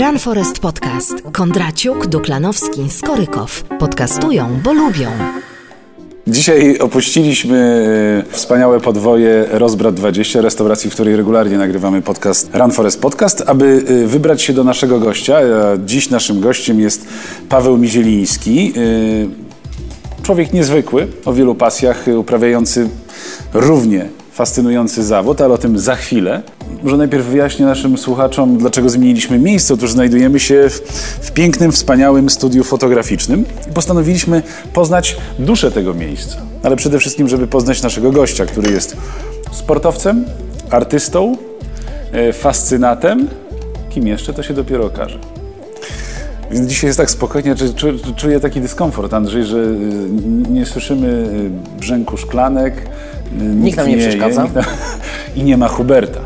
Run Forest Podcast. Kondraciuk, Duklanowski, Skorykow. Podcastują, bo lubią. Dzisiaj opuściliśmy e, wspaniałe podwoje Rozbrat 20, restauracji, w której regularnie nagrywamy podcast Run Forest Podcast, aby e, wybrać się do naszego gościa. Dziś naszym gościem jest Paweł Mizieliński. e, Człowiek niezwykły, o wielu pasjach, uprawiający równie fascynujący zawód, ale o tym za chwilę. Może najpierw wyjaśnię naszym słuchaczom, dlaczego zmieniliśmy miejsce. Otóż znajdujemy się w, w pięknym, wspaniałym studiu fotograficznym i postanowiliśmy poznać duszę tego miejsca. Ale przede wszystkim, żeby poznać naszego gościa, który jest sportowcem, artystą, e, fascynatem. Kim jeszcze, to się dopiero okaże. Więc dzisiaj jest tak spokojnie, że czu, czuję taki dyskomfort, Andrzej, że y, nie słyszymy y, brzęku szklanek. y, Nikt, nam nie je, przeszkadza. nikt nam- I nie ma Huberta.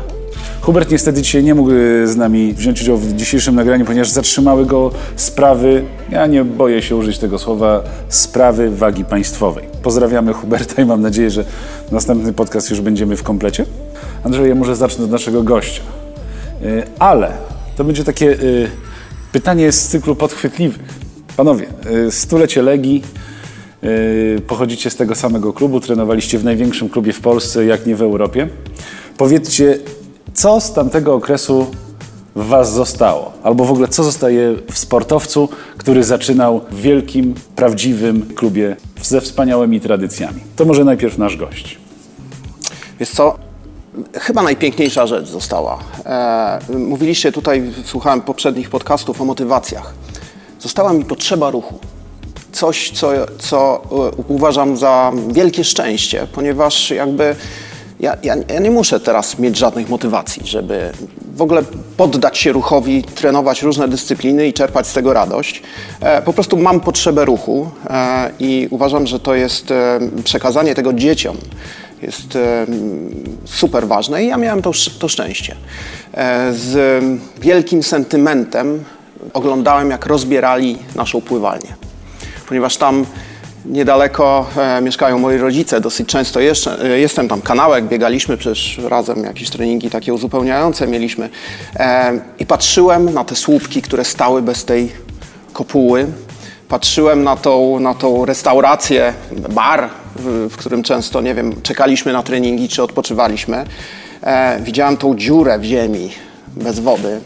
Hubert niestety dzisiaj nie mógł y, z nami wziąć udziału w dzisiejszym nagraniu, ponieważ zatrzymały go sprawy, ja nie boję się użyć tego słowa, sprawy wagi państwowej. Pozdrawiamy Huberta i mam nadzieję, że następny podcast już będziemy w komplecie. Andrzej, ja może zacznę od naszego gościa. Y, Ale to będzie takie y, pytanie z cyklu podchwytliwych. Panowie, stulecie Legii, pochodzicie z tego samego klubu, trenowaliście w największym klubie w Polsce, jak nie w Europie. Powiedzcie, co z tamtego okresu w was zostało? Albo w ogóle, co zostaje w sportowcu, który zaczynał w wielkim, prawdziwym klubie ze wspaniałymi tradycjami? To może najpierw nasz gość. Wiesz co? Chyba najpiękniejsza rzecz została. E, mówiliście tutaj, słuchałem poprzednich podcastów o motywacjach. Została mi potrzeba ruchu. Coś, co, co e, uważam za wielkie szczęście, ponieważ jakby ja, ja, ja nie muszę teraz mieć żadnych motywacji, żeby w ogóle poddać się ruchowi, trenować różne dyscypliny i czerpać z tego radość. E, po prostu mam potrzebę ruchu e, i uważam, że to jest e, przekazanie tego dzieciom jest super ważne i ja miałem to, to szczęście. Z wielkim sentymentem oglądałem, jak rozbierali naszą pływalnię, ponieważ tam niedaleko e, mieszkają moi rodzice, dosyć często jeszcze, e, jestem tam kanałek, biegaliśmy przecież razem, jakieś treningi takie uzupełniające mieliśmy e, i patrzyłem na te słupki, które stały bez tej kopuły, patrzyłem na tą, na tą restaurację, bar, w, w którym często, nie wiem, czekaliśmy na treningi czy odpoczywaliśmy. E, widziałem tą dziurę w ziemi bez wody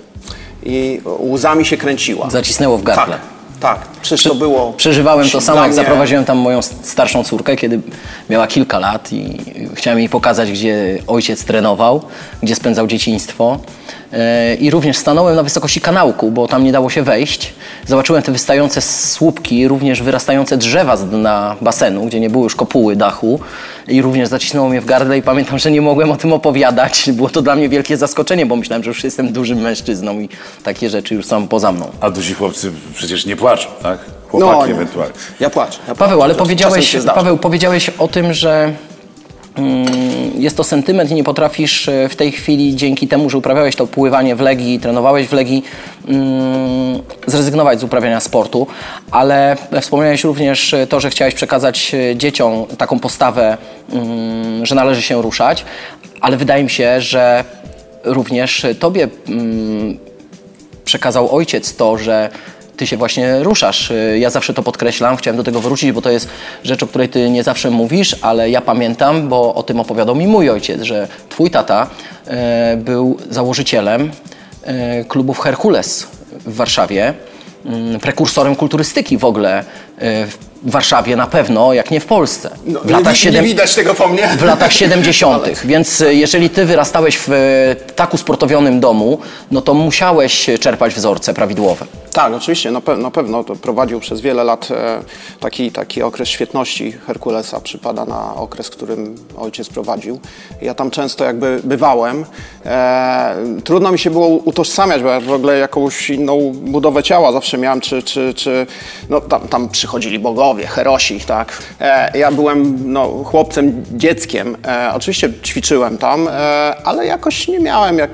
i łzami się kręciła. Zacisnęło w gardle. Tak, tak. Przecież to było... Przeżywałem to samo, jak zaprowadziłem tam moją starszą córkę, kiedy miała kilka lat i chciałem jej pokazać, gdzie ojciec trenował, gdzie spędzał dzieciństwo. E, I również stanąłem na wysokości kanałku, bo tam nie dało się wejść. Zobaczyłem te wystające słupki, również wyrastające drzewa z dna basenu, gdzie nie było już kopuły dachu. I również zacisnęło mnie w gardle i pamiętam, że nie mogłem o tym opowiadać. Było to dla mnie wielkie zaskoczenie, bo myślałem, że już jestem dużym mężczyzną i takie rzeczy już są poza mną. A duzi chłopcy przecież nie płaczą, tak? Chłopaki nie. ewentualnie. Ja płaczę. Ja Paweł, płaczę. ale Czasem powiedziałeś. Paweł, powiedziałeś o tym, że jest to sentyment i nie potrafisz e, w tej chwili, dzięki temu, że uprawiałeś to pływanie w Legii, trenowałeś w Legii, mm, zrezygnować z uprawiania sportu, ale wspomniałeś również e, to, że chciałeś przekazać e, dzieciom taką postawę, mm, że należy się ruszać, ale wydaje mi się, że również tobie mm, przekazał ojciec to, że ty się właśnie ruszasz. Y, Ja zawsze to podkreślam, chciałem do tego wrócić, bo to jest rzecz, o której ty nie zawsze mówisz, ale ja pamiętam, bo o tym opowiadał mi mój ojciec, że twój tata e, był założycielem e, klubów Herkules w Warszawie, mm, prekursorem kulturystyki w ogóle e, w Warszawie na pewno, jak nie w Polsce. No, w nie, latach wi- siedem- nie widać tego po mnie. w latach 70. Więc e, jeżeli ty wyrastałeś w e, tak usportowionym domu, no to musiałeś czerpać wzorce prawidłowe. Tak, oczywiście, na, pe- na pewno to prowadził przez wiele lat e, taki, taki okres świetności Herkulesa, przypada na okres, którym ojciec prowadził. Ja tam często jakby bywałem. E, trudno mi się było utożsamiać, bo ja w ogóle jakąś inną budowę ciała zawsze miałem, czy, czy, czy no tam, tam przychodzili bogowie, herosi, tak. E, ja byłem no, chłopcem, dzieckiem. E, oczywiście ćwiczyłem tam, e, ale jakoś nie miałem, jak,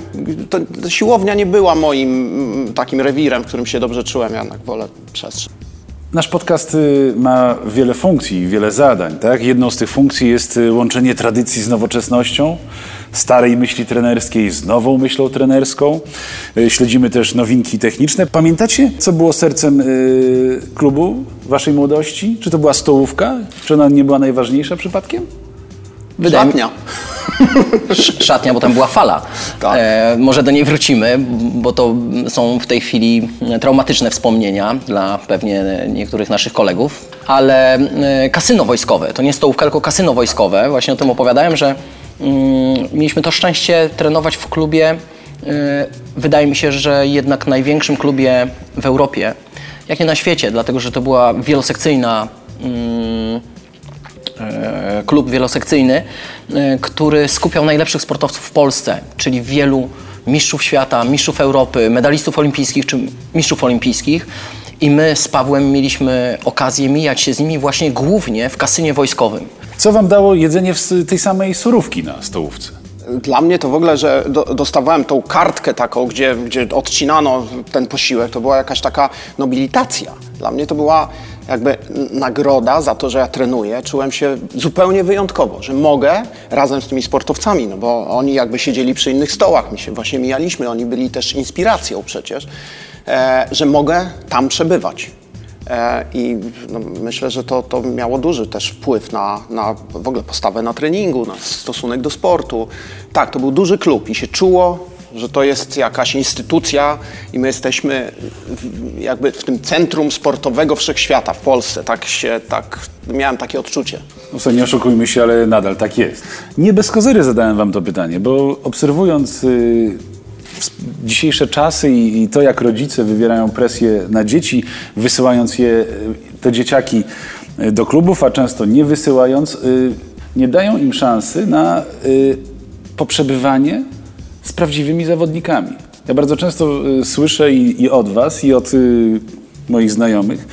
to, to siłownia nie była moim takim rewirem, w którym się dobrze czułem, ja jednak wolę przestrzeń. Nasz podcast y, ma wiele funkcji, wiele zadań. Tak? Jedną z tych funkcji jest y, łączenie tradycji z nowoczesnością, starej myśli trenerskiej z nową myślą trenerską. Y, Śledzimy też nowinki techniczne. Pamiętacie, co było sercem klubu waszej młodości? Czy to była stołówka? Czy ona nie była najważniejsza przypadkiem? Wydaje Szatnia. Sz- Szatnia, bo tam była fala. Tak. E, może do niej wrócimy, bo to są w tej chwili traumatyczne wspomnienia dla pewnie niektórych naszych kolegów. Ale e, kasyno wojskowe, to nie stołówka, tylko kasyno wojskowe. Właśnie o tym opowiadałem, że mm, mieliśmy to szczęście trenować w klubie, e, wydaje mi się, że jednak największym klubie w Europie, jak nie na świecie, dlatego że to była wielosekcyjna mm, klub wielosekcyjny, e, który skupiał najlepszych sportowców w Polsce, czyli wielu mistrzów świata, mistrzów Europy, medalistów olimpijskich czy mistrzów olimpijskich. I my z Pawłem mieliśmy okazję mijać się z nimi właśnie głównie w kasynie wojskowym. Co wam dało jedzenie w tej samej surówki na stołówce? Dla mnie to w ogóle, że do, dostawałem tą kartkę taką, gdzie, gdzie odcinano ten posiłek, to była jakaś taka nobilitacja. Dla mnie to była jakby nagroda za to, że ja trenuję. Czułem się zupełnie wyjątkowo, że mogę razem z tymi sportowcami, no bo oni jakby siedzieli przy innych stołach, my się właśnie mijaliśmy, oni byli też inspiracją przecież, e, że mogę tam przebywać. E, I no, myślę, że to, to miało duży też wpływ na, na w ogóle postawę na treningu, na stosunek do sportu. Tak, to był duży klub i się czuło, że to jest jakaś instytucja i my jesteśmy w, jakby w tym centrum sportowego wszechświata w Polsce. Tak się, tak, miałem takie odczucie. No co, nie oszukujmy się, ale nadal tak jest. Nie bez kozery zadałem wam to pytanie, bo obserwując y, dzisiejsze czasy i, i to, jak rodzice wywierają presję na dzieci, wysyłając je, y, te dzieciaki y, do klubów, a często nie wysyłając, nie dają im szansy na poprzebywanie z prawdziwymi zawodnikami. Ja bardzo często y, słyszę i, i od was, i od y, moich znajomych,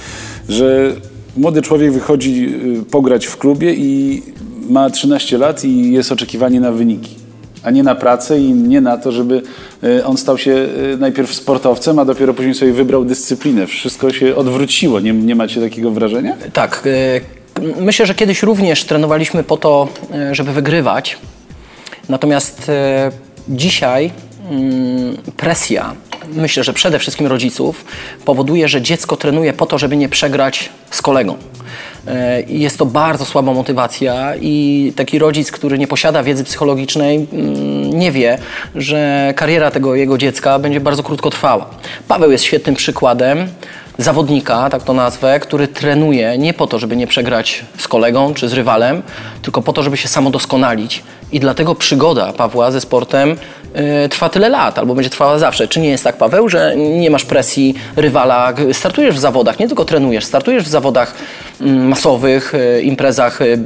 że młody człowiek wychodzi y, pograć w klubie i ma 13 lat i jest oczekiwanie na wyniki, a nie na pracę i nie na to, żeby y, on stał się najpierw sportowcem, a dopiero później sobie wybrał dyscyplinę. Wszystko się odwróciło. Nie, nie macie takiego wrażenia? Tak, myślę, że kiedyś również trenowaliśmy po to, żeby wygrywać. Natomiast dzisiaj mm, presja, myślę, że przede wszystkim rodziców, powoduje, że dziecko trenuje po to, żeby nie przegrać z kolegą. E, Jest to bardzo słaba motywacja i taki rodzic, który nie posiada wiedzy psychologicznej, mm, nie wie, że kariera tego jego dziecka będzie bardzo krótkotrwała. Paweł jest świetnym przykładem zawodnika, tak to nazwę, który trenuje nie po to, żeby nie przegrać z kolegą czy z rywalem, tylko po to, żeby się samodoskonalić. I dlatego przygoda Pawła ze sportem y, trwa tyle lat, albo będzie trwała zawsze. Czy nie jest tak, Paweł, że nie masz presji rywala? Startujesz w zawodach, nie tylko trenujesz, startujesz w zawodach mm, masowych, y, imprezach y,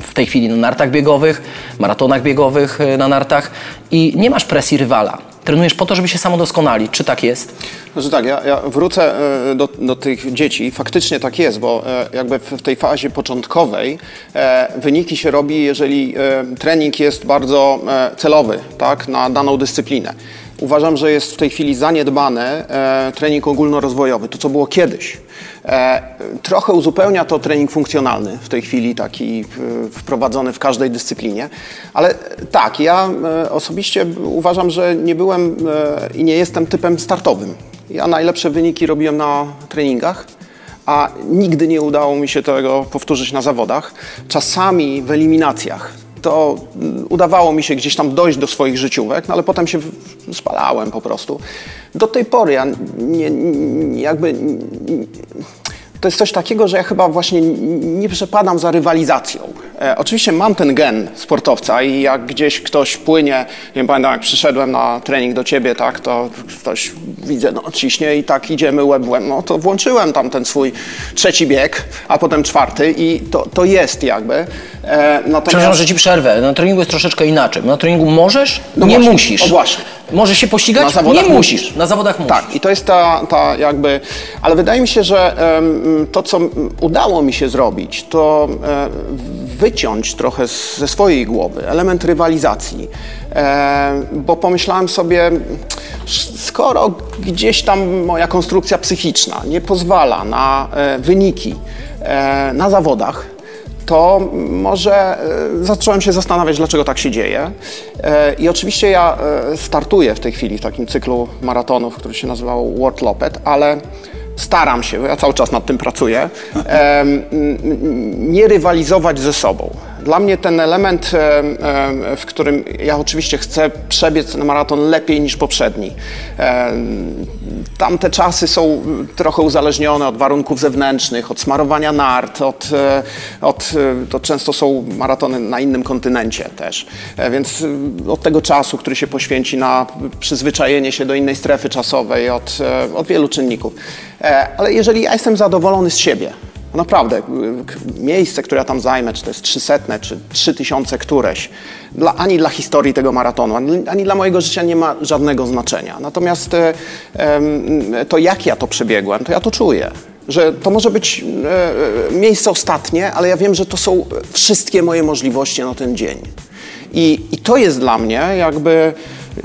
w tej chwili na nartach biegowych, maratonach biegowych na nartach i nie masz presji rywala. Trenujesz po to, żeby się samodoskonalić. Czy tak jest? Znaczy tak, ja, ja wrócę e, do, do tych dzieci. Faktycznie tak jest, bo e, jakby w, tej fazie początkowej e, wyniki się robi, jeżeli trening jest bardzo celowy tak, na daną dyscyplinę. Uważam, że jest w tej chwili zaniedbany trening ogólnorozwojowy, to co było kiedyś. E, trochę uzupełnia to trening funkcjonalny w tej chwili, taki e, wprowadzony w każdej dyscyplinie. Ale tak, ja e, osobiście uważam, że nie byłem i nie jestem typem startowym. Ja najlepsze wyniki robiłem na treningach, a nigdy nie udało mi się tego powtórzyć na zawodach. Czasami w eliminacjach to mm, udawało mi się gdzieś tam dojść do swoich życiówek, no ale potem się spalałem po prostu. Do tej pory ja nie jakby to jest coś takiego, że ja chyba właśnie nie przepadam za rywalizacją. E, oczywiście mam ten gen sportowca i jak gdzieś ktoś płynie, nie pamiętam jak przyszedłem na trening do ciebie, tak, to ktoś widzę, no ciśnie i tak idziemy łeb w łeb, no to włączyłem tam ten swój trzeci bieg, a potem czwarty i to, to jest jakby. E, Przepraszam, że ci przerwę. Na treningu jest troszeczkę inaczej. Na treningu możesz, No nie właśnie, musisz. o właśnie. Możesz się Na pościgać? zawodach nie musisz. Na zawodach musisz. Tak, i to jest ta, ta jakby. Ale wydaje mi się, że to, co udało mi się zrobić, to e, wyciąć trochę ze swojej głowy element rywalizacji. E, bo pomyślałem sobie, skoro gdzieś tam moja konstrukcja psychiczna nie pozwala na e, wyniki na zawodach, to może e, zacząłem się zastanawiać, dlaczego tak się dzieje. E, I oczywiście ja e, startuję w tej chwili w takim cyklu maratonów, który się nazywał World Lopet, ale staram się, bo ja cały czas nad tym pracuję, nie rywalizować ze sobą. Dla mnie ten element, em, em, w którym ja oczywiście chcę przebiec na maraton lepiej niż poprzedni. Em, Tamte czasy są trochę uzależnione od warunków zewnętrznych, od smarowania nart, od, e, od, e, to często są maratony na innym kontynencie też. E, Więc e, od tego czasu, który się poświęci na przyzwyczajenie się do innej strefy czasowej, od, e, od wielu czynników. E, Ale jeżeli ja jestem zadowolony z siebie, Naprawdę, k- miejsce, które ja tam zajmę, czy to jest 300, czy 3000 któreś, dla, ani dla historii tego maratonu, ani, ani dla mojego życia nie ma żadnego znaczenia. Natomiast e, to, jak ja to przebiegłem, to ja to czuję. Że to może być e, e, miejsce ostatnie, ale ja wiem, że to są wszystkie moje możliwości na ten dzień. I, I to jest dla mnie jakby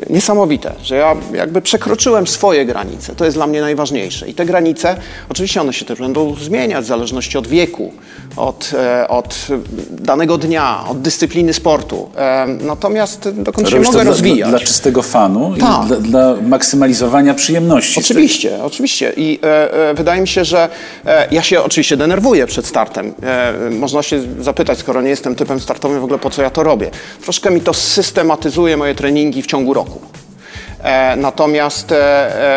niesamowite, że ja jakby przekroczyłem swoje granice. To jest dla mnie najważniejsze. I te granice, oczywiście one się też będą zmieniać w zależności od wieku, od, e, od danego dnia, od dyscypliny sportu. E, Natomiast dokąd się Robisz to mogę rozwijać. Dla, dla czystego fanu Tak. i dla, dla maksymalizowania przyjemności. Oczywiście, oczywiście. I e, e, wydaje mi się, że e, ja się oczywiście denerwuję przed startem. E, można się zapytać, skoro nie jestem typem startowym, w ogóle po co ja to robię. Troszkę mi to systematyzuje moje treningi w ciągu roku. E, natomiast, e,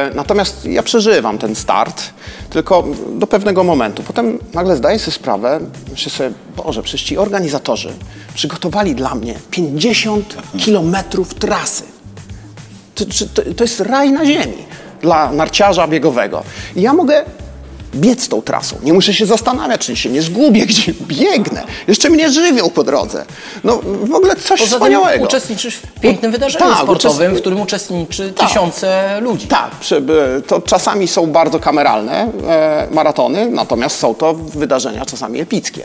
e, natomiast ja przeżywam ten start, tylko do pewnego momentu. Potem nagle zdaję sobie sprawę, myślę sobie, Boże, przecież ci organizatorzy przygotowali dla mnie 50 kilometrów trasy. To, to, to jest raj na ziemi dla narciarza biegowego. I ja mogę biec tą trasą. Nie muszę się zastanawiać, czy się nie zgubię, gdzie biegnę. Jeszcze mnie żywią po drodze. No w ogóle coś Poza wspaniałego. uczestniczysz w pięknym wydarzeniu Tak, sportowym, uczest- w którym uczestniczy Tak. tysiące ludzi. Tak, to czasami są bardzo kameralne e, maratony, natomiast są to wydarzenia czasami epickie.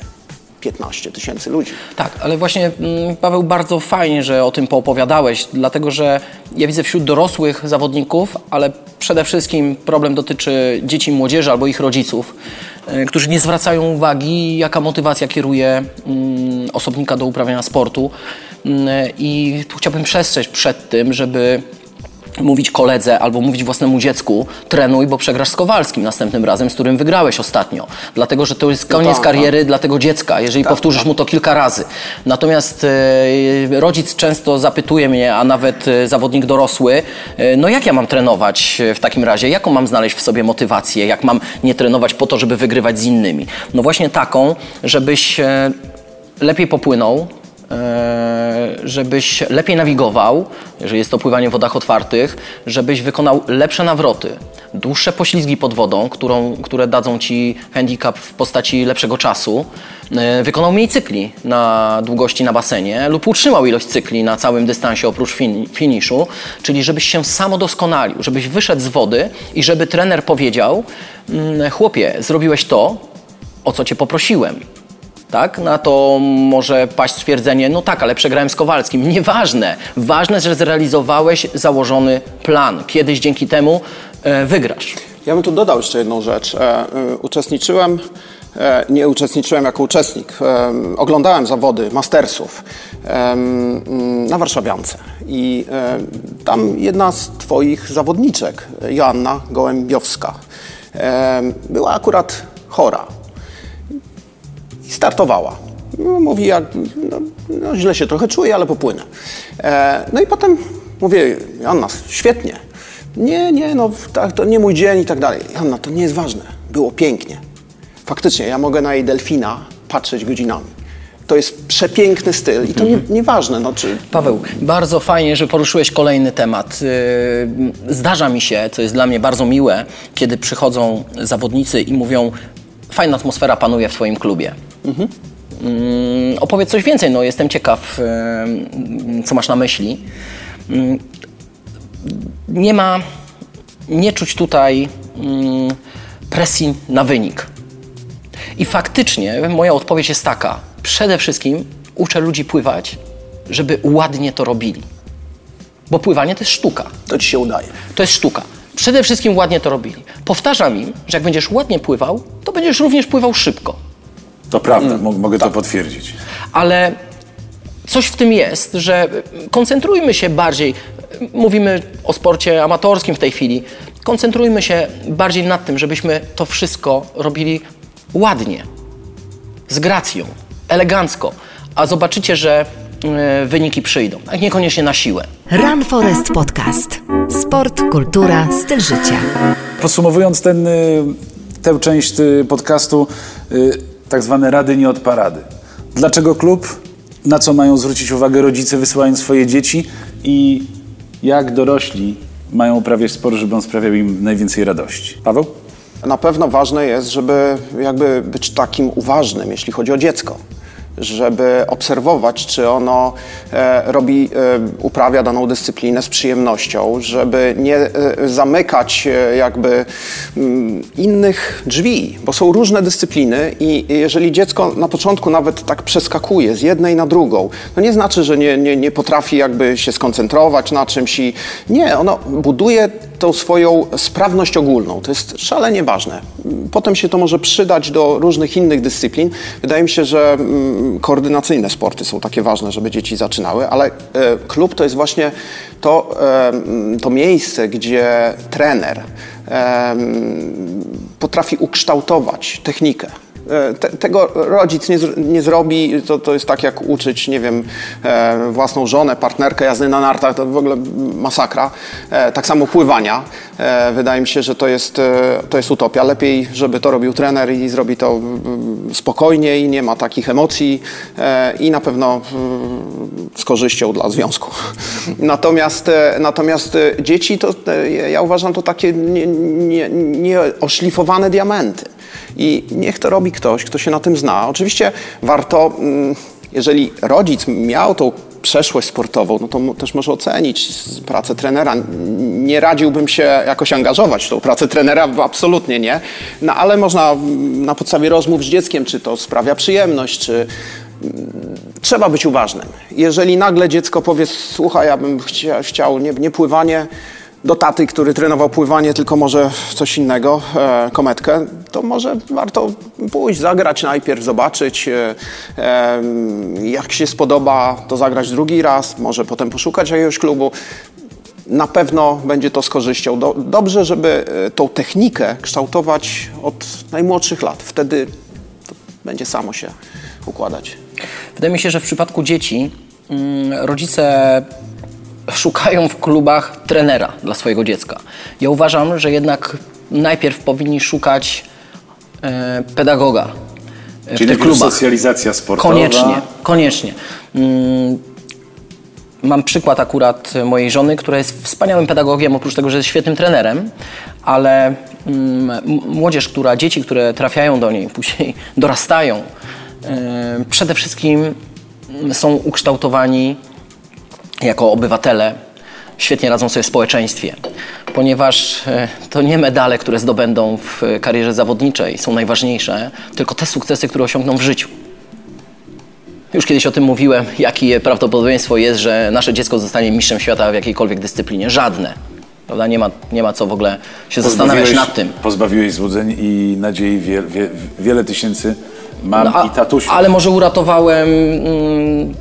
15 tysięcy ludzi. Tak, ale właśnie mm, Paweł, bardzo fajnie, że o tym poopowiadałeś, dlatego że ja widzę wśród dorosłych zawodników, ale przede wszystkim problem dotyczy dzieci i młodzieży albo ich rodziców, e, którzy nie zwracają uwagi, jaka motywacja kieruje mm, osobnika do uprawiania sportu. Mm, I tu chciałbym przestrzec przed tym, żeby mówić koledze albo mówić własnemu dziecku, trenuj, bo przegrasz z Kowalskim następnym razem, z którym wygrałeś ostatnio. Dlatego, że to jest koniec tak, kariery dla tego dziecka, jeżeli powtórzysz mu to kilka razy. Natomiast e, rodzic często zapytuje mnie, a nawet e, zawodnik dorosły, e, no jak ja mam trenować e, w takim razie? Jaką mam znaleźć w sobie motywację? Jak mam nie trenować po to, żeby wygrywać z innymi? No właśnie taką, żebyś e, lepiej popłynął, żebyś lepiej nawigował, jeżeli jest to pływanie w wodach otwartych, żebyś wykonał lepsze nawroty, dłuższe poślizgi pod wodą, którą, które dadzą ci handicap w postaci lepszego czasu, e, wykonał mniej cykli na długości na basenie lub utrzymał ilość cykli na całym dystansie oprócz fin finiszu, czyli żebyś się samodoskonalił, żebyś wyszedł z wody i żeby trener powiedział, mm, chłopie, zrobiłeś to, o co cię poprosiłem tak? Na to może paść stwierdzenie, no tak, ale przegrałem z Kowalskim. Nieważne. Ważne, że zrealizowałeś założony plan. Kiedyś dzięki temu e, wygrasz. Ja bym tu dodał jeszcze jedną rzecz. E, e, uczestniczyłem, e, nie uczestniczyłem jako uczestnik, e, oglądałem zawody mastersów na Warszawiance i tam jedna z twoich zawodniczek, Joanna Gołębiowska, była akurat chora i startowała. No, mówi, jak, no, no, źle się trochę czuję, ale popłynę. E, no i potem mówię, Anna, świetnie. Nie, nie, no tak, to nie mój dzień i tak dalej. Anna, to nie jest ważne. Było pięknie. Faktycznie, ja mogę na jej delfina patrzeć godzinami. To jest przepiękny styl i to nie, nieważne, no czy... Paweł, bardzo fajnie, że poruszyłeś kolejny temat. Yy, Zdarza mi się, co jest dla mnie bardzo miłe, kiedy przychodzą zawodnicy i mówią, fajna atmosfera panuje w Twoim klubie. Mm, opowiedz coś więcej, no jestem ciekaw, co masz na myśli. Mm, nie ma, nie czuć tutaj mm, presji na wynik. I faktycznie moja odpowiedź jest taka. Przede wszystkim uczę ludzi pływać, żeby ładnie to robili. Bo pływanie to jest sztuka. To ci się udaje. To jest sztuka. Przede wszystkim ładnie to robili. Powtarzam im, że jak będziesz ładnie pływał, to będziesz również pływał szybko. To prawda, mo- mogę to potwierdzić. Ale coś w tym jest, że koncentrujmy się bardziej, mówimy o sporcie amatorskim w tej chwili, koncentrujmy się bardziej nad tym, żebyśmy to wszystko robili ładnie, z gracją, elegancko, a zobaczycie, że e, wyniki przyjdą, a niekoniecznie na siłę. Run Forest Podcast. Sport, kultura, styl życia. Podsumowując ten, y, tę część y, podcastu, y, tak zwane rady nie od parady. Dlaczego klub? Na co mają zwrócić uwagę rodzice wysyłając swoje dzieci? I jak dorośli mają uprawiać sport, żeby on sprawiał im najwięcej radości? Paweł? Na pewno ważne jest, żeby jakby być takim uważnym, jeśli chodzi o dziecko. Żeby obserwować, czy ono e, robi, e, uprawia daną dyscyplinę z przyjemnością, żeby nie e, zamykać jakby mm, innych drzwi, bo są różne dyscypliny i jeżeli dziecko na początku nawet tak przeskakuje z jednej na drugą, to nie znaczy, że nie, nie, nie potrafi jakby się skoncentrować na czymś i nie, ono buduje tą swoją sprawność ogólną. To jest szalenie ważne. Potem się to może przydać do różnych innych dyscyplin. Wydaje mi się, że mm, koordynacyjne sporty są takie ważne, żeby dzieci zaczynały, ale e, klub to jest właśnie to, e, to miejsce, gdzie trener e, potrafi ukształtować technikę. E, Te, tego rodzic nie, nie zrobi, to, to jest tak jak uczyć, nie wiem, e, własną żonę, partnerkę jazdy na nartach, to w ogóle masakra. E, tak samo pływania. E, wydaje mi się, że to jest, e, to jest utopia. Lepiej, żeby to robił trener i zrobi to mm, spokojnie i nie ma takich emocji e, i na pewno mm, z korzyścią dla związku. Natomiast, natomiast dzieci to, ja uważam, to takie nieoszlifowane nie, nie oszlifowane diamenty. I niech to robi ktoś, kto się na tym zna. Oczywiście warto, mm, jeżeli rodzic miał tą przeszłość sportową, no to też może ocenić pracę trenera. Nie radziłbym się jakoś angażować w tą pracę trenera, absolutnie nie. No ale można mm, na podstawie rozmów z dzieckiem, czy to sprawia przyjemność, czy trzeba być uważnym. Jeżeli nagle dziecko powie, słuchaj, ja bym chcia, chciał nie, nie pływanie do taty, który trenował pływanie, tylko może coś innego, e, kometkę, to może warto pójść, zagrać najpierw, zobaczyć. E, e, jak się spodoba, to zagrać drugi raz, może potem poszukać jakiegoś klubu. Na pewno będzie to z korzyścią. Do, dobrze, żeby e, tą technikę kształtować od najmłodszych lat. Wtedy to będzie samo się układać. Wydaje mi się, że w przypadku dzieci mm, rodzice szukają w klubach trenera dla swojego dziecka. Ja uważam, że jednak najpierw powinni szukać e, pedagoga e, w Czyli tych najpierw klubach. socjalizacja sportowa. Koniecznie, koniecznie. Mm, Mam przykład akurat mojej żony, która jest wspaniałym pedagogiem, oprócz tego, że jest świetnym trenerem, ale mm, młodzież, która, dzieci, które trafiają do niej, później dorastają, e, przede wszystkim mm, są ukształtowani jako obywatele, świetnie radzą sobie w społeczeństwie, ponieważ e, to nie medale, które zdobędą w e, karierze zawodniczej są najważniejsze, tylko te sukcesy, które osiągną w życiu. Już kiedyś o tym mówiłem, jakie prawdopodobieństwo jest, że nasze dziecko zostanie mistrzem świata w jakiejkolwiek dyscyplinie. Żadne. Prawda? Nie, ma, nie ma co w ogóle się zastanawiać nad tym. Pozbawiłeś złudzeń i nadziei wie, wie, wiele tysięcy mam No, a- i tatusiów. Ale może uratowałem mm,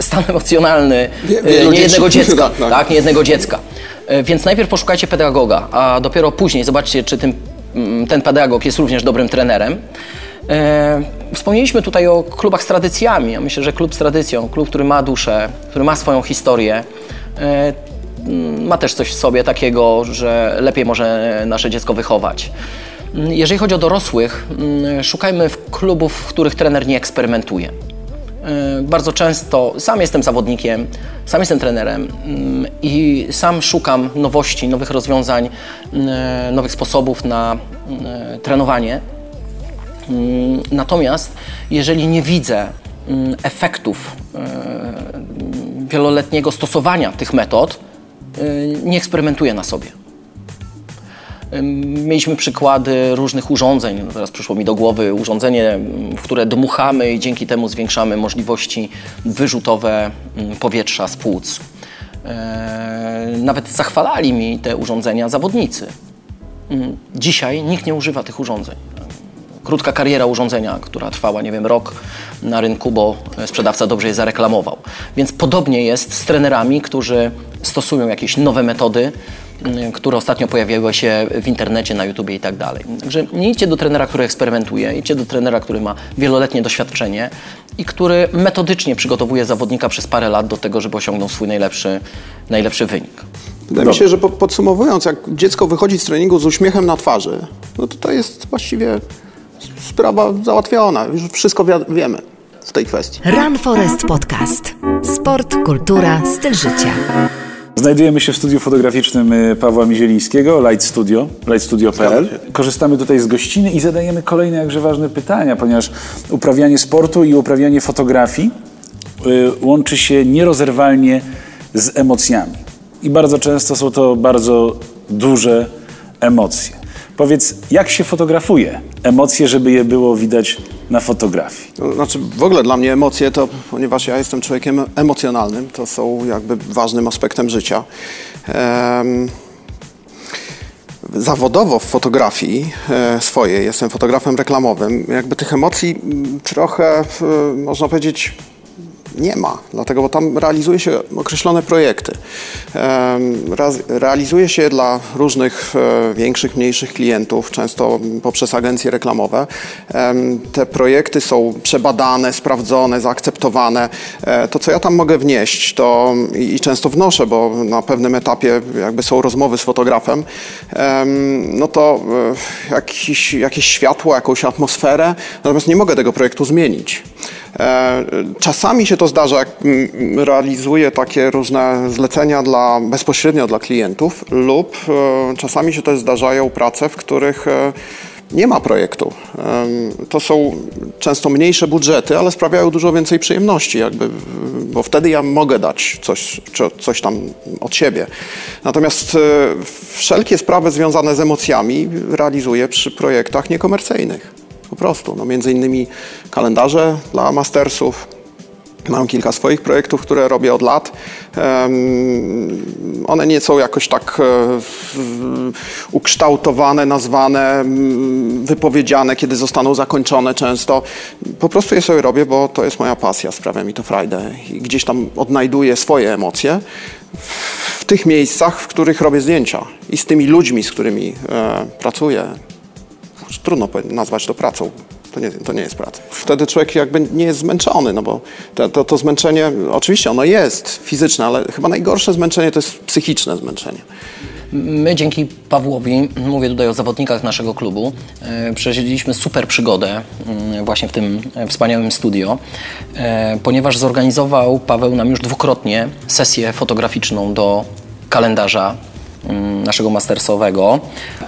stan emocjonalny Wie- e, niejednego dziecka. Tak, tak. Niejednego dziecka. E, Więc najpierw poszukajcie pedagoga, a dopiero później zobaczcie, czy tym, mm, ten pedagog jest również dobrym trenerem. E, Wspomnieliśmy tutaj o klubach z tradycjami. Ja myślę, że klub z tradycją, klub, który ma duszę, który ma swoją historię, mm, ma też coś w sobie takiego, że lepiej może nasze dziecko wychować. Mm, Jeżeli chodzi o dorosłych, szukajmy klubów, w których trener nie eksperymentuje. E, Bardzo często sam jestem zawodnikiem, sam jestem trenerem mm, i sam szukam nowości, nowych rozwiązań, mm, nowych sposobów na mm, trenowanie. Mm, Natomiast jeżeli nie widzę mm, efektów e, wieloletniego stosowania tych metod, nie eksperymentuje na sobie. Mieliśmy przykłady różnych urządzeń. No teraz przyszło mi do głowy urządzenie, w które dmuchamy i dzięki temu zwiększamy możliwości wyrzutowe powietrza z płuc. E, nawet zachwalali mi te urządzenia zawodnicy. Dzisiaj nikt nie używa tych urządzeń. Krótka kariera urządzenia, która trwała, nie wiem, rok na rynku, bo sprzedawca dobrze je zareklamował. Więc podobnie jest z trenerami, którzy stosują jakieś nowe metody, które ostatnio pojawiały się w internecie, na YouTubie i tak dalej. Także nie idźcie do trenera, który eksperymentuje, idźcie do trenera, który ma wieloletnie doświadczenie i który metodycznie przygotowuje zawodnika przez parę lat do tego, żeby osiągnął swój najlepszy, najlepszy wynik. Wydaje mi się, że podsumowując, jak dziecko wychodzi z treningu z uśmiechem na twarzy, no to to jest właściwie sprawa załatwiona. Już wszystko wiemy w tej kwestii. Run Forest Podcast. Sport, kultura, styl życia. Znajdujemy się w studiu fotograficznym y, Pawła Mizielińskiego, Light Studio, lightstudio.pl. Korzystamy tutaj z gościny i zadajemy kolejne jakże ważne pytania, ponieważ uprawianie sportu i uprawianie fotografii y, łączy się nierozerwalnie z emocjami. I bardzo często są to bardzo duże emocje. Powiedz, jak się fotografuje emocje, żeby je było widać na fotografii? No, znaczy, w ogóle dla mnie emocje to, ponieważ ja jestem człowiekiem emocjonalnym, to są jakby ważnym aspektem życia. Um, zawodowo w fotografii e, swojej, jestem fotografem reklamowym, jakby tych emocji trochę, e, można powiedzieć, nie ma, dlatego, bo tam realizuje się określone projekty. Realizuje się dla różnych e, większych, mniejszych klientów, często poprzez agencje reklamowe. Te projekty są przebadane, sprawdzone, zaakceptowane. E, to, co ja tam mogę wnieść, to i często wnoszę, bo na pewnym etapie jakby są rozmowy z fotografem, no to e, jakiś, jakieś światło, jakąś atmosferę, natomiast nie mogę tego projektu zmienić. Czasami się to zdarza, jak realizuję takie różne zlecenia dla, bezpośrednio dla klientów lub e, czasami się też zdarzają prace, w których e, nie ma projektu. To są często mniejsze budżety, ale sprawiają dużo więcej przyjemności, jakby, bo wtedy ja mogę dać coś, coś tam od siebie. Natomiast e, wszelkie sprawy związane z emocjami realizuję przy projektach niekomercyjnych. Prostu. No, między innymi kalendarze dla mastersów, Mam kilka swoich projektów, które robię od lat. One nie są jakoś tak e, ukształtowane, nazwane, wypowiedziane, kiedy zostaną zakończone często. Po prostu je sobie robię, bo to jest moja pasja, sprawia mi to frajdę i gdzieś tam odnajduję swoje emocje w tych miejscach, w których robię zdjęcia i z tymi ludźmi, z którymi e, pracuję. Trudno nazwać to pracą to nie, to nie jest praca. Wtedy człowiek jakby nie jest zmęczony, no bo to, to, to zmęczenie, oczywiście ono jest fizyczne, ale chyba najgorsze zmęczenie to jest psychiczne zmęczenie. My dzięki Pawłowi, mówię tutaj o zawodnikach naszego klubu, e, przeżyliśmy super przygodę mm, właśnie w tym wspaniałym studio, e, ponieważ zorganizował Paweł nam już dwukrotnie sesję fotograficzną do kalendarza naszego mastersowego.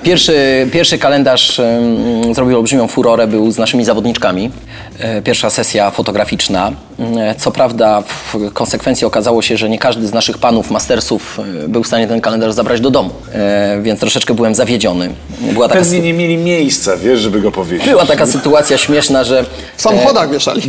Pierwszy, pierwszy kalendarz mm, zrobił olbrzymią furorę, był z naszymi zawodniczkami. E, pierwsza sesja fotograficzna. Mm, co prawda w konsekwencji okazało się, że nie każdy z naszych panów mastersów e, był w stanie ten kalendarz zabrać do domu, e, więc troszeczkę byłem zawiedziony. Była taka Pewnie nie mieli miejsca, wiesz, żeby go powiedzieć. Była taka sytuacja śmieszna, że... W samochodach wieszali.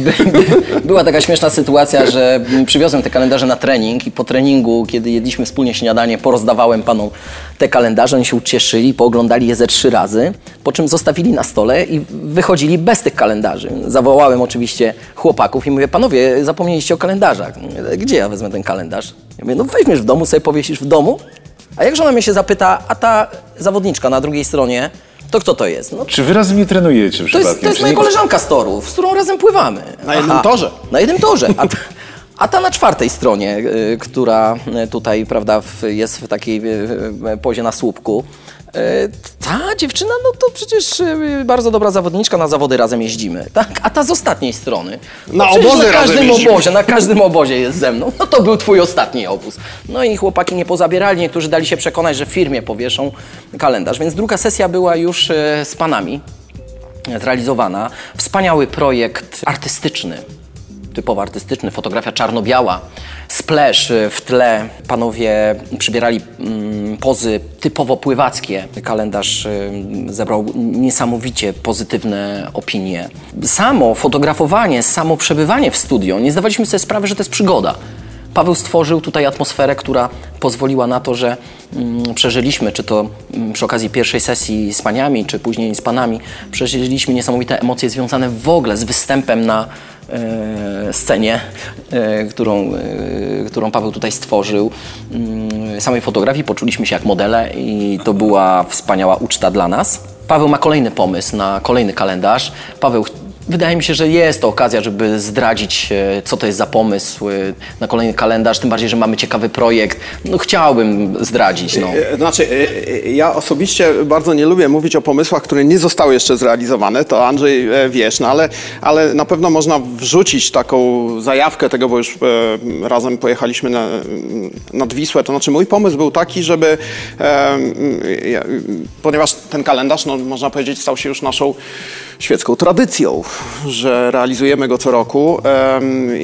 Była taka śmieszna sytuacja, że przywiozłem te kalendarze na trening i po treningu, kiedy jedliśmy wspólnie śniadanie, porozdawałem panom te kalendarze, oni się ucieszyli, pooglądali je ze trzy razy, po czym zostawili na stole i wychodzili bez tych kalendarzy. Zawołałem oczywiście chłopaków i mówię, panowie, zapomnieliście o kalendarzach. Gdzie ja wezmę ten kalendarz? Ja mówię, no weźmiesz w domu, sobie powiesisz w domu, a jak żona mnie się zapyta, a ta zawodniczka na drugiej stronie, to kto to jest? No, Czy wy razem nie trenujecie to jest, to jest moja koleżanka z torów, z którą razem pływamy. Na jednym Aha, torze? Na jednym torze. A, a ta na czwartej stronie, y, która y, tutaj prawda, jest w takiej y, pozie na słupku, ta dziewczyna, no to przecież bardzo dobra zawodniczka, na zawody razem jeździmy, tak? A ta z ostatniej strony. No na obozy na każdym obozie, na każdym obozie jest ze mną. No to był twój ostatni obóz. No i chłopaki nie pozabierali, niektórzy dali się przekonać, że w firmie powieszą kalendarz. Więc druga sesja była już z panami zrealizowana. Wspaniały projekt artystyczny typowo artystyczny, fotografia czarno-biała, splash y, w tle. Panowie przybierali mm, pozy typowo pływackie. Kalendarz y, zebrał niesamowicie pozytywne opinie. Samo fotografowanie, samo przebywanie w studio, nie zdawaliśmy sobie sprawy, że to jest przygoda. Paweł stworzył tutaj atmosferę, która pozwoliła na to, że mm, przeżyliśmy, czy to mm, przy okazji pierwszej sesji z paniami, czy później z panami, przeżyliśmy niesamowite emocje związane w ogóle z występem na scenie, e, którą, e, którą Paweł tutaj stworzył. Mm, samej fotografii poczuliśmy się jak modele i to była wspaniała uczta dla nas. Paweł ma kolejny pomysł na kolejny kalendarz. Paweł Wydaje mi się, że jest to okazja, żeby zdradzić, e, co to jest za pomysł e, na kolejny kalendarz, tym bardziej, że mamy ciekawy projekt. No chciałbym zdradzić. No. E, Znaczy, ja osobiście bardzo nie lubię mówić o pomysłach, które nie zostały jeszcze zrealizowane, to Andrzej wiesz, no ale, ale na pewno można wrzucić taką zajawkę tego, bo już razem pojechaliśmy na, nad Wisłę. To znaczy, mój pomysł był taki, żeby, ponieważ ten kalendarz, no, można powiedzieć, stał się już naszą świecką tradycją, że realizujemy go co roku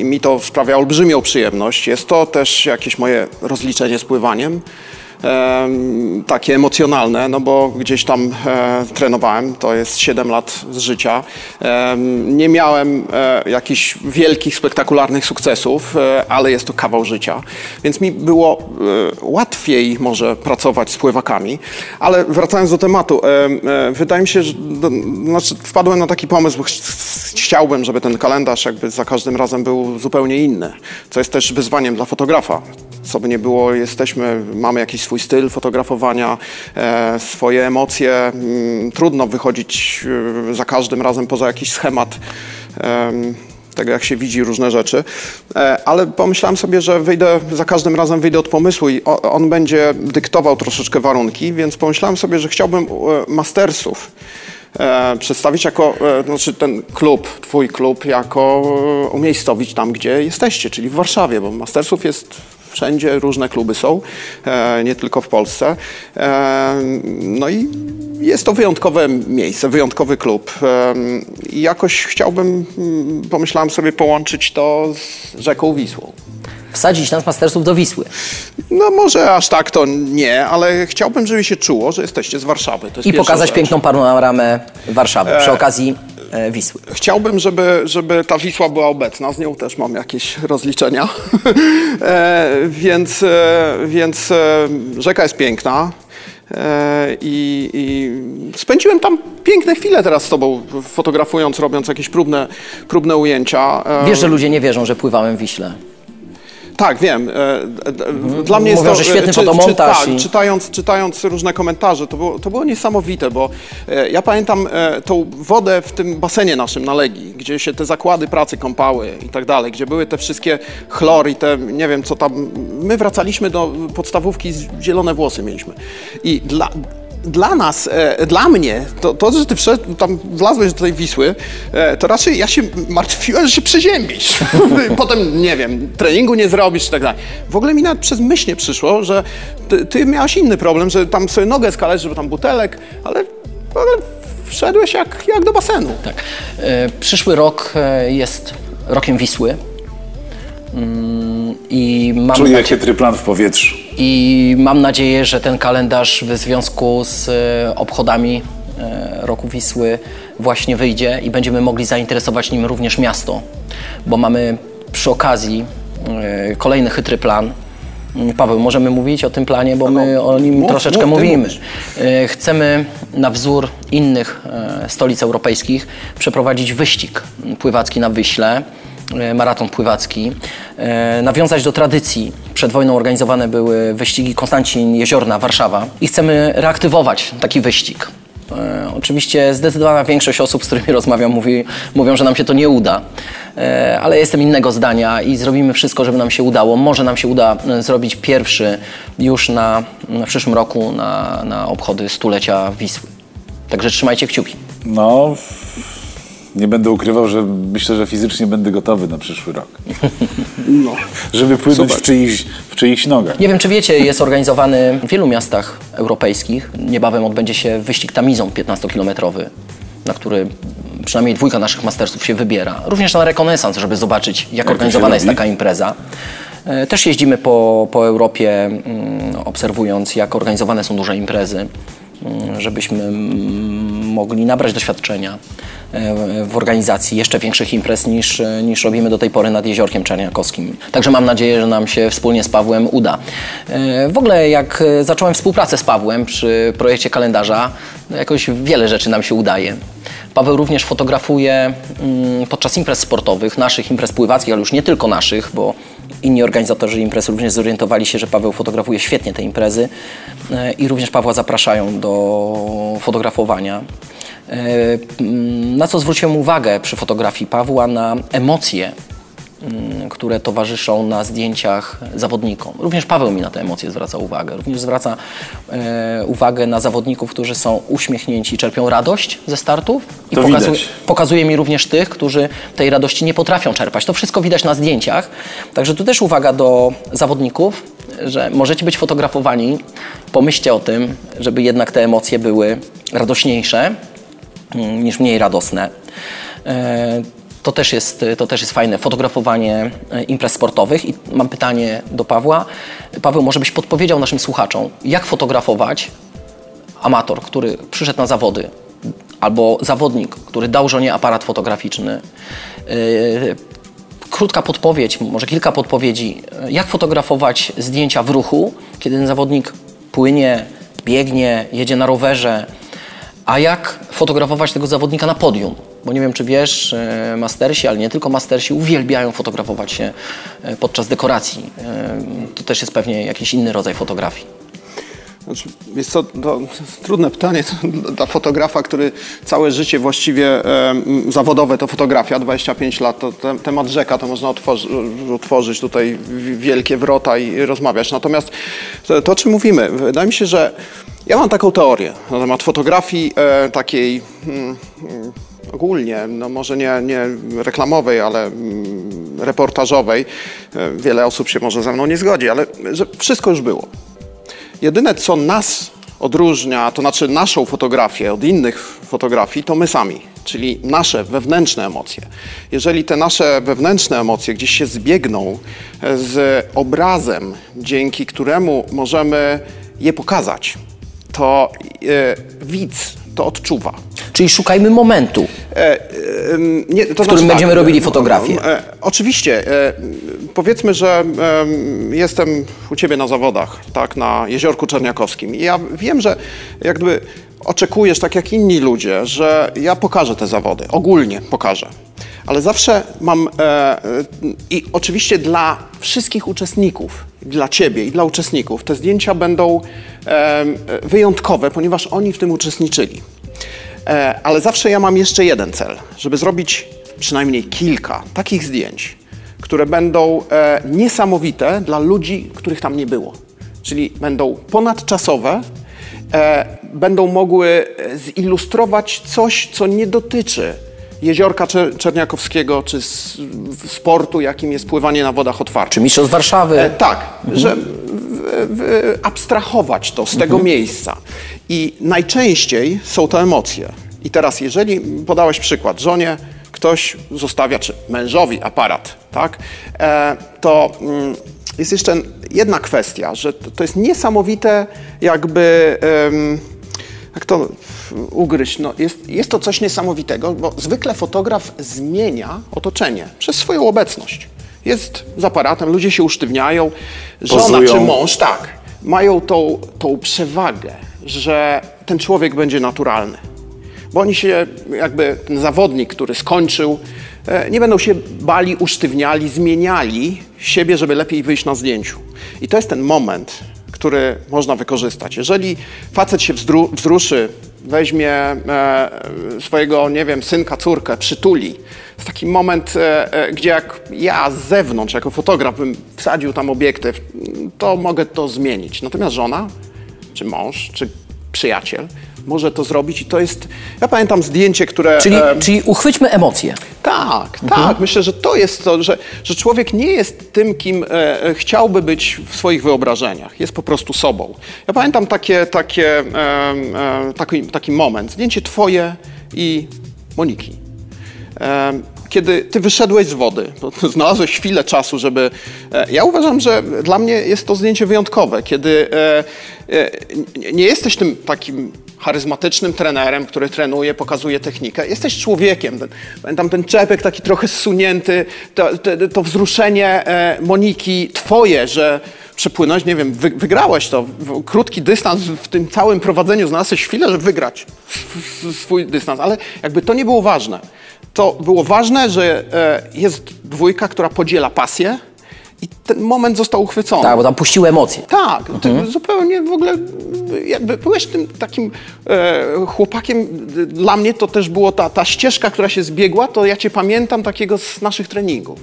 mi to sprawia olbrzymią przyjemność. Jest to też jakieś moje rozliczenie z pływaniem em, takie emocjonalne, no bo gdzieś tam e, trenowałem, to jest 7 lat z życia. Nie miałem e, jakichś wielkich, spektakularnych sukcesów, e, ale jest to kawał życia, więc mi było łatwiej może pracować z pływakami. Ale wracając do tematu, wydaje mi się, że znaczy wpadłem na taki pomysł, chciałbym, żeby ten kalendarz jakby za każdym razem był zupełnie inny, co jest też wyzwaniem dla fotografa co by nie było, jesteśmy, mamy jakiś swój styl fotografowania, e, swoje emocje. Mm, trudno wychodzić e, za każdym razem poza jakiś schemat. em, tego, jak się widzi różne rzeczy, E, ale pomyślałem sobie, że wyjdę, za każdym razem wyjdę od pomysłu i on będzie dyktował troszeczkę warunki, więc pomyślałem sobie, że chciałbym e, mastersów e, przedstawić jako, e, znaczy ten klub, twój klub, jako e, umiejscowić tam, gdzie jesteście, czyli w Warszawie, bo mastersów jest wszędzie, różne kluby są, e, nie tylko w Polsce. E, no i jest to wyjątkowe miejsce, wyjątkowy klub. E, I jakoś chciałbym, mm, pomyślałem sobie, połączyć to z rzeką Wisłą. Wsadzić nas mastersów do Wisły. No może aż tak to nie, ale chciałbym, żeby się czuło, że jesteście z Warszawy. I pokazać rzecz. piękną panoramę Warszawy przy okazji e, Wisły. Chciałbym, żeby, żeby ta Wisła była obecna. Z nią też mam jakieś rozliczenia. e, więc e, więc e, rzeka jest piękna. E, I, I spędziłem tam piękne chwile teraz z tobą, fotografując, robiąc jakieś próbne, próbne ujęcia. E, Wiesz, że ludzie nie wierzą, że pływałem w Wiśle. Tak, wiem. E, d- Dla mnie jest Mówią, to, że świetny e, fotomontaż tak, i- czytając, czytając różne komentarze, to było, to było niesamowite, bo e, ja pamiętam e, tą wodę w tym basenie naszym na Legii, gdzie się te zakłady pracy kąpały i tak dalej, gdzie były te wszystkie chlory i te, nie wiem co tam. My wracaliśmy do podstawówki, zielone włosy mieliśmy. I dla, dla nas, e, dla mnie, to, to, że ty wszedł, tam wlazłeś do tej Wisły, e, to raczej ja się martwiłem, że się przeziębisz. Potem, nie wiem, treningu nie zrobisz i tak dalej. W ogóle mi nawet przez myśl nie przyszło, że ty, ty miałeś inny problem, że tam sobie nogę skalać, żeby tam butelek, ale, ale wszedłeś jak, jak do basenu. Tak. E, Przyszły rok jest rokiem Wisły. Mm, I mam, Czuję nadzie- chytry plan w powietrzu. I mam nadzieję, że ten kalendarz w związku z e, obchodami e, roku Wisły właśnie wyjdzie i będziemy mogli zainteresować nim również miasto, bo mamy przy okazji e, kolejny chytry plan. Mm, Paweł, możemy mówić o tym planie, bo my o nim mów, troszeczkę mów, mówimy. Chcemy na wzór innych stolic europejskich przeprowadzić wyścig pływacki na Wyśle, maraton pływacki, e, nawiązać do tradycji. Przed wojną organizowane były wyścigi Konstancin, Jeziorna, Warszawa i chcemy reaktywować taki wyścig. E, Oczywiście zdecydowana większość osób, z którymi rozmawiam, mówi, mówią, że nam się to nie uda, E, ale jestem innego zdania i zrobimy wszystko, żeby nam się udało. Może nam się uda e, zrobić pierwszy już na, na przyszłym roku na, na obchody stulecia Wisły. Także trzymajcie kciuki. No, nie będę ukrywał, że myślę, że fizycznie będę gotowy na przyszły rok. No. Żeby płynąć Super. w czyichś, w czyichś nogach. Nie wiem, czy wiecie, jest organizowany w wielu miastach europejskich. Niebawem odbędzie się wyścig Tamizą 15-kilometrowy, na który przynajmniej dwójka naszych mastersów się wybiera. Również na rekonesans, żeby zobaczyć, jak, to organizowana jest taka impreza. E, Też jeździmy po, po Europie, mm, obserwując, jak organizowane są duże imprezy, mm, żebyśmy mm, mogli nabrać doświadczenia w organizacji jeszcze większych imprez niż, e, niż robimy do tej pory nad Jeziorkiem Czerniakowskim. Także mam nadzieję, że nam się wspólnie z Pawłem uda. E, W ogóle jak e, zacząłem współpracę z Pawłem przy projekcie kalendarza, no jakoś wiele rzeczy nam się udaje. Paweł również fotografuje mm, podczas imprez sportowych, naszych imprez pływackich, ale już nie tylko naszych, bo inni organizatorzy imprez również zorientowali się, że Paweł fotografuje świetnie te imprezy e, i również Pawła zapraszają do fotografowania. E, Na co zwróciłem uwagę przy fotografii Pawła? Na emocje, mm, które towarzyszą na zdjęciach zawodnikom. Również Paweł mi na te emocje zwraca uwagę. Również zwraca e, uwagę na zawodników, którzy są uśmiechnięci, czerpią radość ze startów. I pokazuje, mi również tych, którzy tej radości nie potrafią czerpać. To wszystko widać na zdjęciach. Także tu też uwaga do zawodników, że możecie być fotografowani. Pomyślcie o tym, żeby jednak te emocje były radośniejsze niż mniej radosne. E, To też, jest, to też jest fajne, fotografowanie e, imprez sportowych. I mam pytanie do Pawła. Paweł, może byś podpowiedział naszym słuchaczom, jak fotografować amator, który przyszedł na zawody, albo zawodnik, który dał żonie aparat fotograficzny. Yy, Krótka podpowiedź, może kilka podpowiedzi, jak fotografować zdjęcia w ruchu, kiedy ten zawodnik płynie, biegnie, jedzie na rowerze, a jak fotografować tego zawodnika na podium. Bo nie wiem, czy wiesz, yy, mastersi, ale nie tylko mastersi, uwielbiają fotografować się yy, podczas dekoracji. Yy, To też jest pewnie jakiś inny rodzaj fotografii. Znaczy, jest to, to trudne pytanie dla fotografa, który całe życie właściwie em, zawodowe to fotografia, 25 lat, to te, temat rzeka, to można otworzy, otworzyć tutaj wielkie wrota i rozmawiać. Natomiast to, to, o czym mówimy, wydaje mi się, że ja mam taką teorię na temat fotografii e, takiej mm, mm, ogólnie, no może nie, nie reklamowej, ale mm, reportażowej. E, Wiele osób się może ze mną nie zgodzi, ale że wszystko już było. Jedyne, co nas odróżnia, to znaczy naszą fotografię od innych fotografii, to my sami, czyli nasze wewnętrzne emocje. Jeżeli te nasze wewnętrzne emocje gdzieś się zbiegną e, z obrazem, dzięki któremu możemy je pokazać, to e, widz to odczuwa. Czyli szukajmy momentu. Ym, Nie, to W którym będziemy robili fotografię. E, oczywiście. E, powiedzmy, że em, jestem u Ciebie na zawodach, tak, na Jeziorku Czerniakowskim. I ja wiem, że jakby oczekujesz, tak jak inni ludzie, że ja pokażę te zawody. Ogólnie pokażę. Ale zawsze mam, e, e, i oczywiście dla wszystkich uczestników, dla Ciebie i dla uczestników, te zdjęcia będą em, wyjątkowe, ponieważ oni w tym uczestniczyli. E, Ale zawsze ja mam jeszcze jeden cel, żeby zrobić przynajmniej kilka takich zdjęć, które będą e, niesamowite dla ludzi, których tam nie było. Czyli będą ponadczasowe, e, będą mogły e, zilustrować coś, co nie dotyczy jeziorka Czer- Czerniakowskiego czy sportu, jakim jest pływanie na wodach otwartych. Czy mistrzostw Warszawy? E, tak, że w, w, abstrahować to z tego miejsca. I najczęściej są to emocje. I teraz, jeżeli podałeś przykład, żonie ktoś zostawia, czy mężowi aparat, tak, e, to mm, jest jeszcze jedna kwestia, że to, jest niesamowite jakby... em, jak to ugryźć? No jest, jest to coś niesamowitego, bo zwykle fotograf zmienia otoczenie przez swoją obecność. Jest z aparatem, ludzie się usztywniają. Żona Pozują. czy mąż, tak, mają tą, tą przewagę, że ten człowiek będzie naturalny. Bo oni się, jakby ten zawodnik, który skończył, nie będą się bali, usztywniali, zmieniali siebie, żeby lepiej wyjść na zdjęciu. I to jest ten moment, który można wykorzystać. Jeżeli facet się wzruszy, weźmie e, swojego, nie wiem, synka, córkę, przytuli, to jest taki moment, e, e, gdzie jak ja z zewnątrz, jako fotograf, bym wsadził tam obiektyw, to mogę to zmienić. Natomiast żona, czy mąż, czy przyjaciel może to zrobić i to jest, ja pamiętam zdjęcie, które... Czyli, e, czyli uchwyćmy emocje. Tak, Mhm. tak. Myślę, że to jest to, że, że człowiek nie jest tym, kim e, e, chciałby być w swoich wyobrażeniach. Jest po prostu sobą. Ja pamiętam takie, takie, e, e, taki, taki moment. Zdjęcie twoje i Moniki. kiedy ty wyszedłeś z wody, znalazłeś chwilę czasu, żeby. e, Ja uważam, że dla mnie jest to zdjęcie wyjątkowe, kiedy e, nie jesteś tym takim charyzmatycznym trenerem, który trenuje, pokazuje technikę. Jesteś człowiekiem. Pamiętam ten czepek taki trochę zsunięty, to, to, to wzruszenie e, Moniki twoje, że przepłynąłeś, nie wiem, wy, wygrałeś to. Krótki dystans w tym całym prowadzeniu znalazłeś chwilę, żeby wygrać swój dystans, ale jakby to nie było ważne. To było ważne, że e, jest dwójka, która podziela pasję i ten moment został uchwycony. Tak, bo tam puściły emocje. Tak, ty zupełnie w ogóle jakby byłeś tym takim e, chłopakiem. Dla mnie to też było ta, ta ścieżka, która się zbiegła, to ja cię pamiętam takiego z naszych treningów.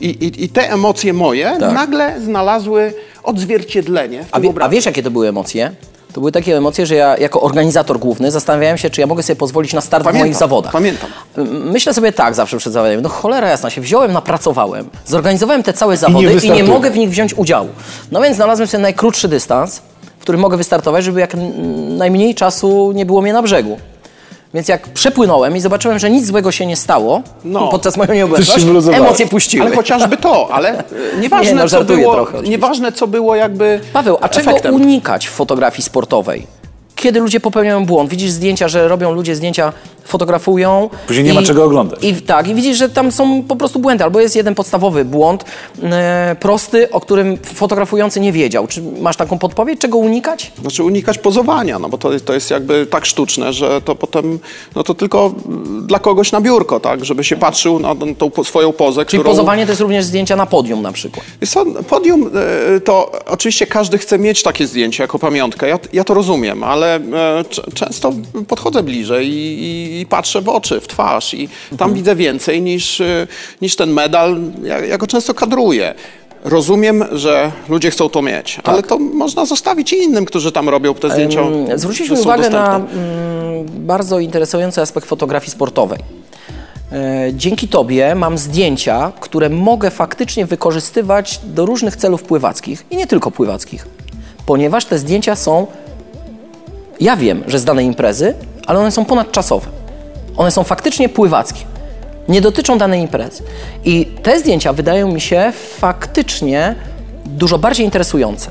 I, i, i te emocje moje Tak. nagle znalazły odzwierciedlenie w A, wie, a wiesz, jakie to były emocje? To były takie emocje, że ja jako organizator główny zastanawiałem się, czy ja mogę sobie pozwolić na start w Pamiętam, moich zawodach. pamiętam. Myślę sobie tak zawsze przed zawodem. No cholera jasna, się wziąłem, napracowałem, zorganizowałem te całe nie zawody i nie, wystartuję. mogę w nich wziąć udziału. No więc znalazłem sobie najkrótszy dystans, w którym mogę wystartować, żeby jak najmniej czasu nie było mnie na brzegu. Więc jak przepłynąłem i zobaczyłem, że nic złego się nie stało No. podczas mojej nieobecności, emocje puściły. Ale chociażby to, ale nieważne, Nie, no, co było, trochę oczywiście. nieważne co było jakby Paweł, a czego efektem. unikać w fotografii sportowej? Kiedy ludzie popełniają błąd? Widzisz zdjęcia, że robią ludzie zdjęcia, fotografują. Później nie ma czego oglądać. I, tak, i widzisz, że tam są po prostu błędy. Albo jest jeden podstawowy błąd, e, prosty, o którym fotografujący nie wiedział. Czy masz taką podpowiedź, czego unikać? Znaczy unikać pozowania, no bo to, to jest jakby tak sztuczne, że to potem, no to tylko mm, dla kogoś na biurko, tak, żeby się patrzył na tą- po- swoją pozę, Czyli którą... pozowanie to jest również zdjęcia na podium na przykład. Podium e, to oczywiście każdy chce mieć takie zdjęcie jako pamiątkę, ja, ja to rozumiem, ale e, często podchodzę bliżej i, i, i patrzę w oczy, w twarz i tam widzę więcej niż, e, niż ten medal, ja, ja go często kadruję. Rozumiem, że ludzie chcą to mieć, ale to można zostawić i innym, którzy tam robią te zdjęcia. Zwróciliśmy uwagę na dostępne. mm, bardzo interesujący aspekt fotografii sportowej. E, Dzięki Tobie mam zdjęcia, które mogę faktycznie wykorzystywać do różnych celów pływackich i nie tylko pływackich, ponieważ te zdjęcia są, ja wiem, że z danej imprezy, ale one są ponadczasowe. One są faktycznie pływackie. Nie dotyczą danej imprezy. I te zdjęcia wydają mi się faktycznie dużo bardziej interesujące.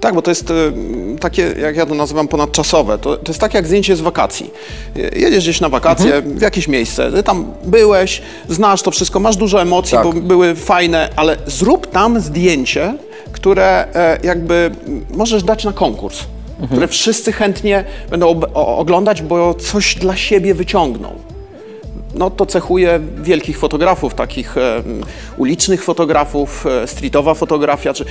Tak, bo to jest y, takie, jak ja to nazywam, ponadczasowe. To, to jest tak jak zdjęcie z wakacji. Jedziesz gdzieś na wakacje w jakieś miejsce, ty tam byłeś, znasz to wszystko, masz dużo emocji, Tak. bo były fajne, ale zrób tam zdjęcie, które e, jakby możesz dać na konkurs, które wszyscy chętnie będą oglądać, bo coś dla siebie wyciągną. No to cechuje wielkich fotografów, takich ulicznych fotografów, e, streetowa fotografia, czy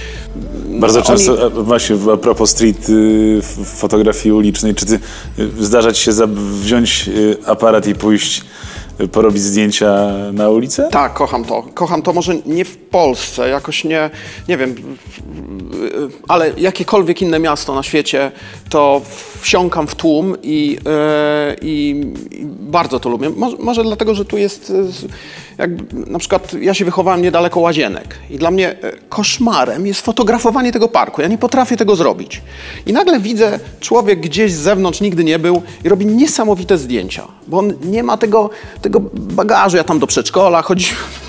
Bardzo często, e, właśnie a propos street y, fotografii ulicznej, czy ty y, zdarza ci się wziąć y, aparat i pójść porobić zdjęcia na ulicę? Tak, kocham to. Kocham to może nie w Polsce, jakoś nie, nie wiem, ale jakiekolwiek inne miasto na świecie, to wsiąkam w tłum i, e, i, i bardzo to lubię. Może, może dlatego, że tu jest, e, jakby, na przykład ja się wychowałem niedaleko łazienek i dla mnie e, koszmarem jest fotografowanie tego parku. Ja nie potrafię tego zrobić. I nagle widzę, człowiek gdzieś z zewnątrz nigdy nie był i robi niesamowite zdjęcia, bo on nie ma tego, tego bagażu. Ja tam do przedszkola chodzi.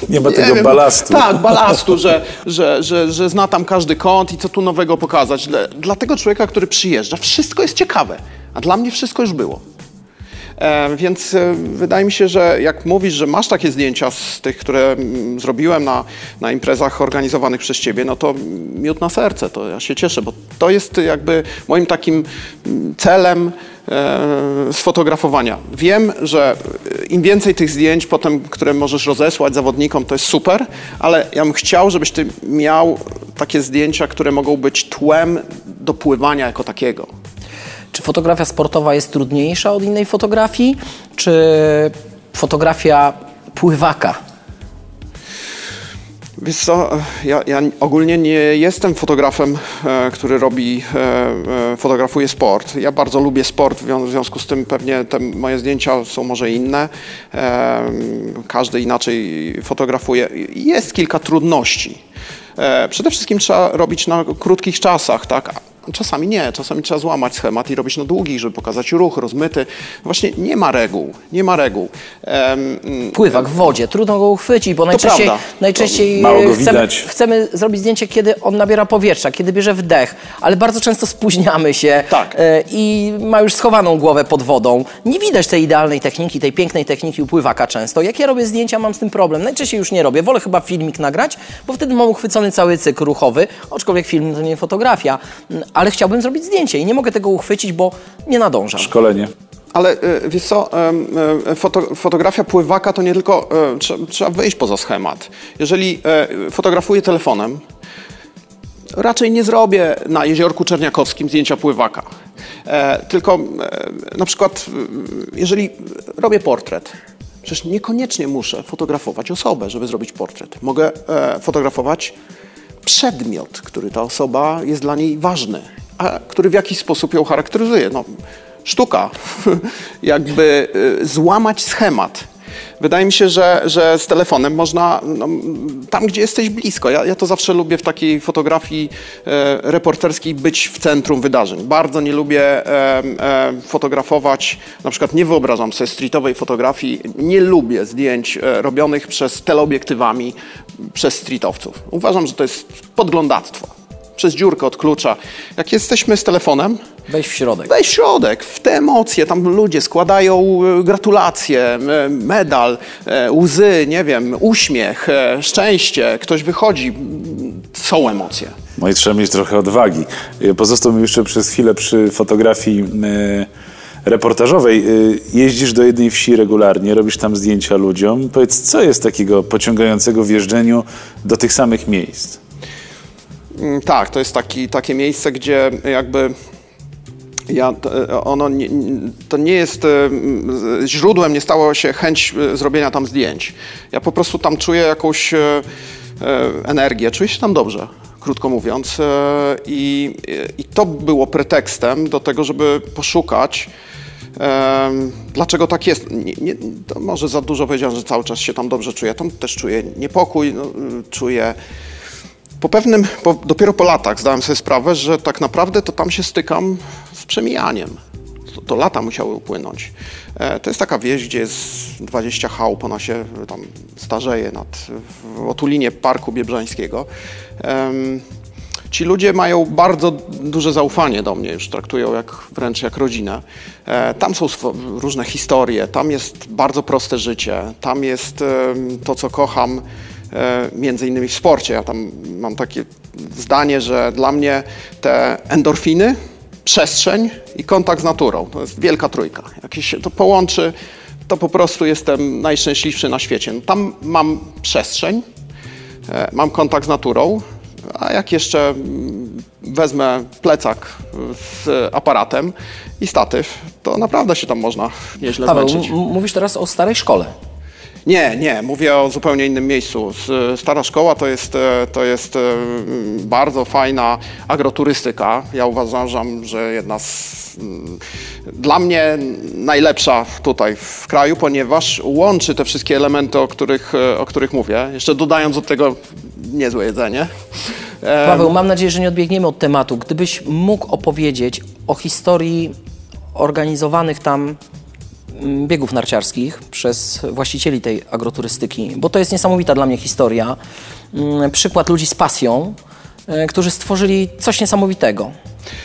Nie ma tego balastu. Tak, balastu, że, że, że, że zna tam każdy kąt i co tu nowego pokazać. Dla, dla tego człowieka, który przyjeżdża, wszystko jest ciekawe, a dla mnie wszystko już było. E, więc e, wydaje mi się, że jak mówisz, że masz takie zdjęcia z tych, które mm, zrobiłem na, na imprezach organizowanych przez ciebie, no to miód na serce, to ja się cieszę, bo to jest jakby moim takim mm, celem e, sfotografowania. Wiem, że im więcej tych zdjęć potem, które możesz rozesłać zawodnikom, to jest super, ale ja bym chciał, żebyś ty miał takie zdjęcia, które mogą być tłem do pływania jako takiego. Czy fotografia sportowa jest trudniejsza od innej fotografii, czy fotografia pływaka? Wiesz co, ja, ja ogólnie nie jestem fotografem, e, który robi, e, e, fotografuje sport. Ja bardzo lubię sport, w zwią- w związku z tym pewnie te moje zdjęcia są może inne. Każdy inaczej fotografuje. Jest kilka trudności. Przede wszystkim trzeba robić na krótkich czasach, tak? Czasami nie, czasami trzeba złamać schemat i robić na długich, żeby pokazać ruch rozmyty. Właśnie nie ma reguł, nie ma reguł. Em, Pływak w wodzie, trudno go uchwycić, bo najczęściej, prawda. najczęściej chcemy, chcemy zrobić zdjęcie, kiedy on nabiera powietrza, kiedy bierze wdech, ale bardzo często spóźniamy się Tak. e, i ma już schowaną głowę pod wodą. Nie widać tej idealnej techniki, tej pięknej techniki u pływaka często. Jak ja robię zdjęcia, mam z tym problem. Najczęściej już nie robię. Wolę chyba filmik nagrać, bo wtedy mam uchwycony cały cykl ruchowy, aczkolwiek film to nie fotografia, ale chciałbym zrobić zdjęcie i nie mogę tego uchwycić, bo nie nadążam. Szkolenie. Ale e, wiesz co, e, foto, fotografia pływaka to nie tylko, e, trze- trzeba wyjść poza schemat. Jeżeli fotografuję telefonem, raczej nie zrobię na Jeziorku Czerniakowskim zdjęcia pływaka. Tylko na przykład, jeżeli robię portret, przecież niekoniecznie muszę fotografować osobę, żeby zrobić portret. Mogę e, fotografować przedmiot, który ta osoba jest dla niej ważny, a który w jakiś sposób ją charakteryzuje. No, sztuka, jakby y, złamać schemat. Wydaje mi się, że, że z telefonem można no, tam, gdzie jesteś blisko. Ja, ja to zawsze lubię w takiej fotografii e, reporterskiej być w centrum wydarzeń. Bardzo nie lubię e, e, fotografować, na przykład nie wyobrażam sobie streetowej fotografii, nie lubię zdjęć e, robionych przez teleobiektywami przez streetowców. Uważam, że to jest podglądactwo. Przez dziurkę od klucza. Jak jesteśmy z telefonem, Weź w środek. Weź w środek, w te emocje, tam ludzie składają e, gratulacje, e, medal, e, łzy, nie wiem, uśmiech, szczęście, ktoś wychodzi, są emocje. No i trzeba mieć trochę odwagi. Pozostał mi jeszcze przez chwilę przy fotografii reportażowej. Jeździsz do jednej wsi regularnie, robisz tam zdjęcia ludziom. Powiedz, co jest takiego pociągającego w jeżdżeniu do tych samych miejsc? Mm, Tak, to jest taki, takie miejsce, gdzie jakby ja, to- ono nie, to nie jest, e, źródłem nie stało się chęć e, zrobienia tam zdjęć. Ja po prostu tam czuję jakąś e, e, energię, czuję się tam dobrze, krótko mówiąc. E, I, I to było pretekstem do tego, żeby poszukać Dlaczego tak jest? Nie, nie, może za dużo powiedziałem, że cały czas się tam dobrze czuję. Tam też czuję niepokój, no, czuję. Po pewnym, po, dopiero po latach zdałem sobie sprawę, że tak naprawdę to tam się stykam z przemijaniem. To, to lata musiały upłynąć. E, to jest taka wieś, gdzie jest 20 chałup, ona się tam starzeje nad, w otulinie Parku Biebrzańskiego. Em, Ci ludzie mają bardzo duże zaufanie do mnie, już traktują jak, wręcz jak rodzinę. E, tam są różne historie, tam jest bardzo proste życie, tam jest to, co kocham, e, między innymi w sporcie. Ja tam mam takie zdanie, że dla mnie te endorfiny, przestrzeń i kontakt z naturą, to jest wielka trójka. Jak się to połączy, to po prostu jestem najszczęśliwszy na świecie. Tam mam przestrzeń, E, mam kontakt z naturą, a jak jeszcze mm, wezmę plecak z aparatem i statyw, to naprawdę się tam można nieźle Paweł, zmęczyć. mówisz teraz o starej szkole. Nie, nie, mówię o zupełnie innym miejscu. Stara szkoła to jest, e, to jest e, bardzo fajna agroturystyka. Ja uważam, że jedna z mm, dla mnie najlepsza tutaj w kraju, ponieważ łączy te wszystkie elementy, o których, e, o których mówię. Jeszcze dodając do tego niezłe jedzenie. Paweł, mam nadzieję, że nie odbiegniemy od tematu. Gdybyś mógł opowiedzieć o historii organizowanych tam biegów narciarskich przez właścicieli tej agroturystyki, bo to jest niesamowita dla mnie historia. Mm, Przykład ludzi z pasją, którzy stworzyli coś niesamowitego.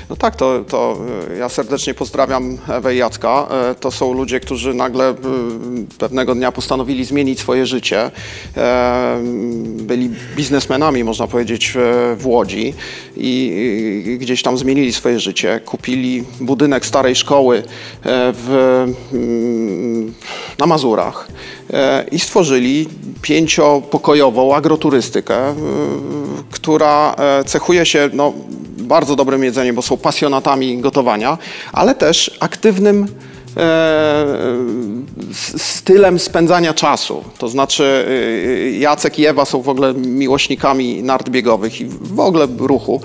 No tak, to, to y, ja serdecznie pozdrawiam Ewę i Jacka. E, To są ludzie, którzy nagle pewnego dnia postanowili zmienić swoje życie. E, Byli biznesmenami, można powiedzieć, w- Łodzi i gdzieś tam zmienili swoje życie. Kupili budynek starej szkoły e, w, mm, na Mazurach e, i stworzyli pięciopokojową agroturystykę, y, która e, cechuje się no, bardzo dobrym jedzeniem, bo są pasjonatami gotowania, ale też aktywnym e, stylem spędzania czasu. To znaczy Jacek i Ewa są w ogóle miłośnikami nart biegowych i w ogóle ruchu.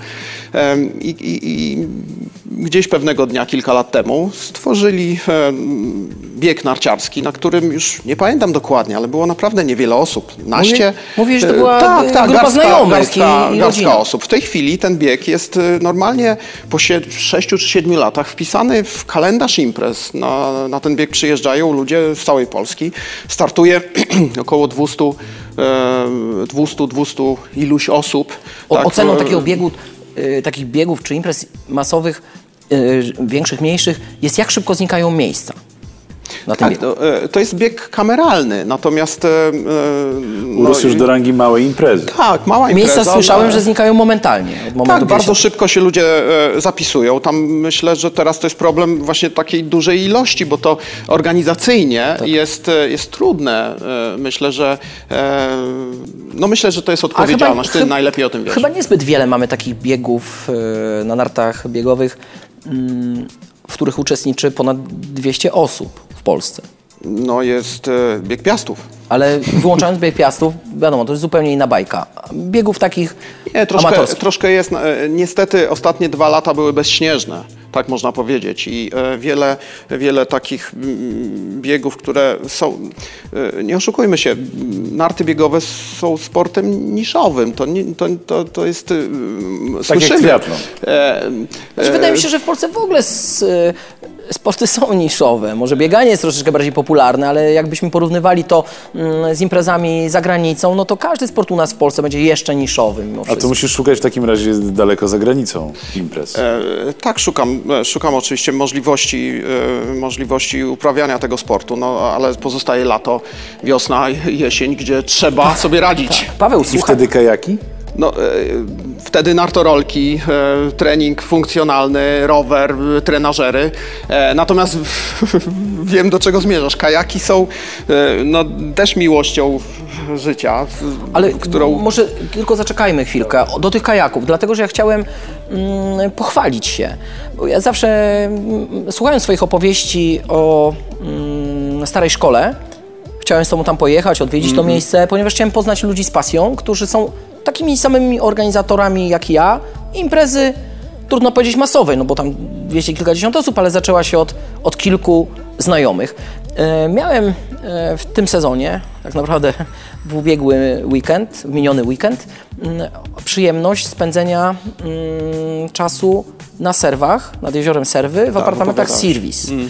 I, i, i gdzieś pewnego dnia, kilka lat temu, stworzyli bieg narciarski, na którym już nie pamiętam dokładnie, ale było naprawdę niewiele osób. Naście. mówiłeś, że to e, była, tak, e, tak, grupa garstka, znajomych garstka, i- i garstka osób. W tej chwili ten bieg jest e, normalnie po 6 czy 7 latach wpisany w kalendarz imprez. Na, na ten bieg przyjeżdżają ludzie z całej Polski. Startuje około 200, e, 200, 200 iluś osób. O, Tak, oceną takiego biegu, takich biegów czy imprez masowych, y, większych, mniejszych, jest jak szybko znikają miejsca na tym Tak, biegu. to, e, to jest bieg kameralny, natomiast... e, e, no Urósł już do rangi małej imprezy. Tak, mała impreza. Miejsca słyszałem, ale- że znikają momentalnie. Tak, bardzo się- szybko się ludzie zapisują. Tam myślę, że teraz to jest problem właśnie takiej dużej ilości, bo to organizacyjnie Tak. jest, jest trudne. Myślę, że no myślę, że to jest odpowiedzialność. Ty chyba- najlepiej o tym wiesz. Chyba niezbyt wiele mamy takich biegów na nartach biegowych, mm, w których uczestniczy ponad 200 osób w Polsce. No jest e, bieg piastów. Ale wyłączając bieg piastów, wiadomo, to jest zupełnie inna bajka. Biegów takich Nie, troszkę, amatorskich. troszkę jest. e, Niestety ostatnie dwa lata były bezśnieżne, tak można powiedzieć. I e, wiele, wiele takich mm, biegów, które są, e, nie oszukujmy się, narty biegowe są sportem niszowym. To, nie, to, to, to jest... e, Tak jak słyszymy. E, Znaczy, wydaje mi się, że w Polsce w ogóle s, sporty są niszowe. Może bieganie jest troszeczkę bardziej popularne, ale jakbyśmy porównywali to mm, z imprezami za granicą, no to każdy sport u nas w Polsce będzie jeszcze niszowy mimo A to musisz szukać w takim razie daleko za granicą imprez. E, Tak, szukam, szukam oczywiście możliwości, e, możliwości uprawiania tego sportu, no ale pozostaje lato, wiosna, jesień, gdzie trzeba sobie radzić. Paweł, I słuchaj, wtedy kajaki? No, e, wtedy nartorolki, e, trening funkcjonalny, rower, e, trenażery. Natomiast wiem, do czego zmierzasz. Kajaki są no, też miłością życia, ale którą... może tylko zaczekajmy chwilkę do tych kajaków, dlatego że ja chciałem mm, pochwalić się. Ja zawsze, mm, słuchając swoich opowieści o mm, starej szkole, chciałem z tobą tam pojechać, odwiedzić Mhm. to miejsce, ponieważ chciałem poznać ludzi z pasją, którzy są takimi samymi organizatorami jak ja. Imprezy, trudno powiedzieć masowej, no bo tam dwieście kilkadziesiąt osób, ale zaczęła się od, od kilku znajomych. E, miałem e, w tym sezonie, tak naprawdę w ubiegły weekend, w miniony weekend, mm, przyjemność spędzenia mm, czasu na serwach, nad jeziorem Serwy, w apartamentach opowiadałeś. Sirvis. Mm,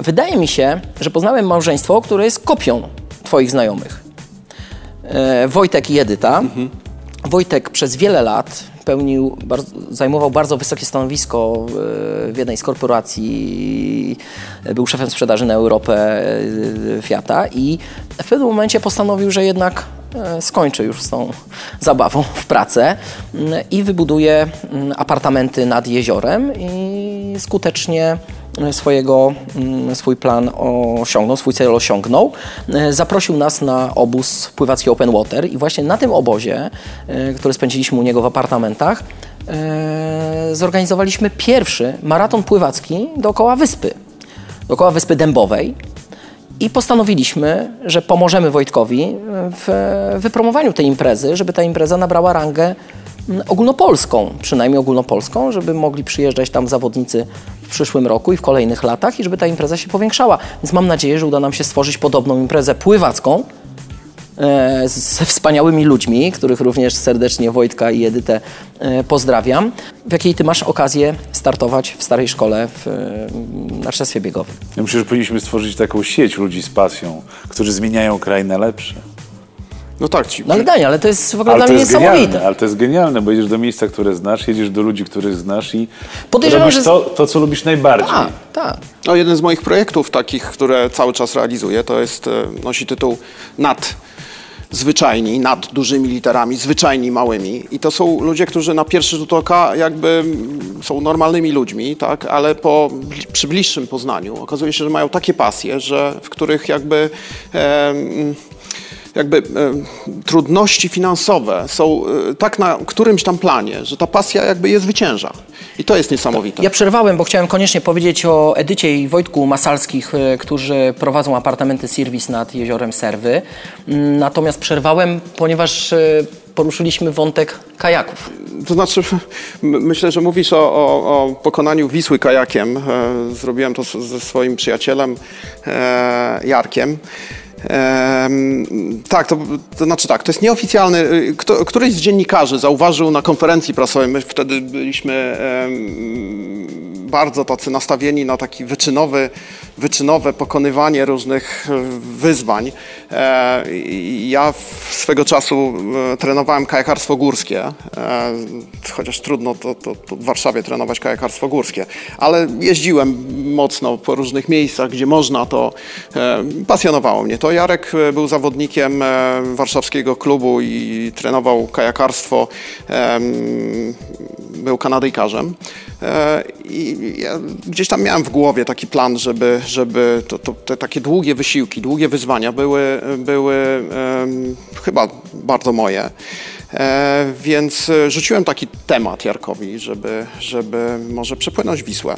Wydaje mi się, że poznałem małżeństwo, które jest kopią Twoich znajomych. E, Wojtek i Edyta. Wojtek przez wiele lat pełnił, zajmował bardzo wysokie stanowisko w, w jednej z korporacji, był szefem sprzedaży na Europę e, Fiata i w pewnym momencie postanowił, że jednak e, skończy już z tą zabawą w pracę mm, i wybuduje mm, apartamenty nad jeziorem i skutecznie swojego, mm, swój plan osiągnął, swój cel osiągnął. E, Zaprosił nas na obóz pływacki Open Water i właśnie na tym obozie, e, który spędziliśmy u niego w apartamentach, e, zorganizowaliśmy pierwszy maraton pływacki dookoła wyspy, dookoła Wyspy Dębowej. I postanowiliśmy, że pomożemy Wojtkowi w wypromowaniu tej imprezy, żeby ta impreza nabrała rangę ogólnopolską, przynajmniej ogólnopolską, żeby mogli przyjeżdżać tam zawodnicy w przyszłym roku i w kolejnych latach i żeby ta impreza się powiększała. Więc mam nadzieję, że uda nam się stworzyć podobną imprezę pływacką e, ze wspaniałymi ludźmi, których również serdecznie Wojtka i Edytę e, pozdrawiam, w jakiej ty masz okazję startować w starej szkole w e, narciarstwie biegowym. Ja myślę, że powinniśmy stworzyć taką sieć ludzi z pasją, którzy zmieniają kraj na lepsze. No tak, ci, No ale Daniel, ale to jest w ogóle Ale dla mnie niesamowite. genialne, ale to jest genialne, bo jedziesz do miejsca, które znasz, jedziesz do ludzi, których znasz i Podejrzewam, robisz że- to, to, co lubisz najbardziej. Tak, tak. No, jeden z moich projektów takich, które cały czas realizuję, to jest, e, nosi tytuł Nad zwyczajni, nad dużymi literami, zwyczajni małymi. I to są ludzie, którzy na pierwszy rzut oka jakby są normalnymi ludźmi, tak? ale po, przy bliższym poznaniu okazuje się, że mają takie pasje, że, w których jakby em, jakby e, trudności finansowe są e, tak na którymś tam planie, że ta pasja jakby je zwycięża. I to jest niesamowite. Ja przerwałem, bo chciałem koniecznie powiedzieć o Edycie i Wojtku Masalskich, e, którzy prowadzą apartamenty Service nad jeziorem Serwy. Mm, Natomiast przerwałem, ponieważ poruszyliśmy wątek kajaków. To znaczy, myślę, że mówisz o, o, o pokonaniu Wisły kajakiem. Zrobiłem to ze swoim przyjacielem Jarkiem. Em, tak, to, to znaczy tak, to jest nieoficjalny. y, Kto, któryś z dziennikarzy zauważył na konferencji prasowej, my wtedy byliśmy em, bardzo tacy nastawieni na taki wyczynowy, wyczynowe pokonywanie różnych e, wyzwań. E, Ja swego czasu e, trenowałem kajakarstwo górskie, e, chociaż trudno to, to, to w Warszawie trenować kajakarstwo górskie, ale jeździłem mocno po różnych miejscach, gdzie można, to e, pasjonowało mnie to. Jarek e, był zawodnikiem e, warszawskiego klubu i trenował kajakarstwo, był Kanadyjkarzem. E, I ja gdzieś tam miałem w głowie taki plan, żeby, żeby to, to, te takie długie wysiłki, długie wyzwania były, były chyba bardzo moje. Więc rzuciłem taki temat Jarkowi, żeby, żeby może przepłynąć Wisłę.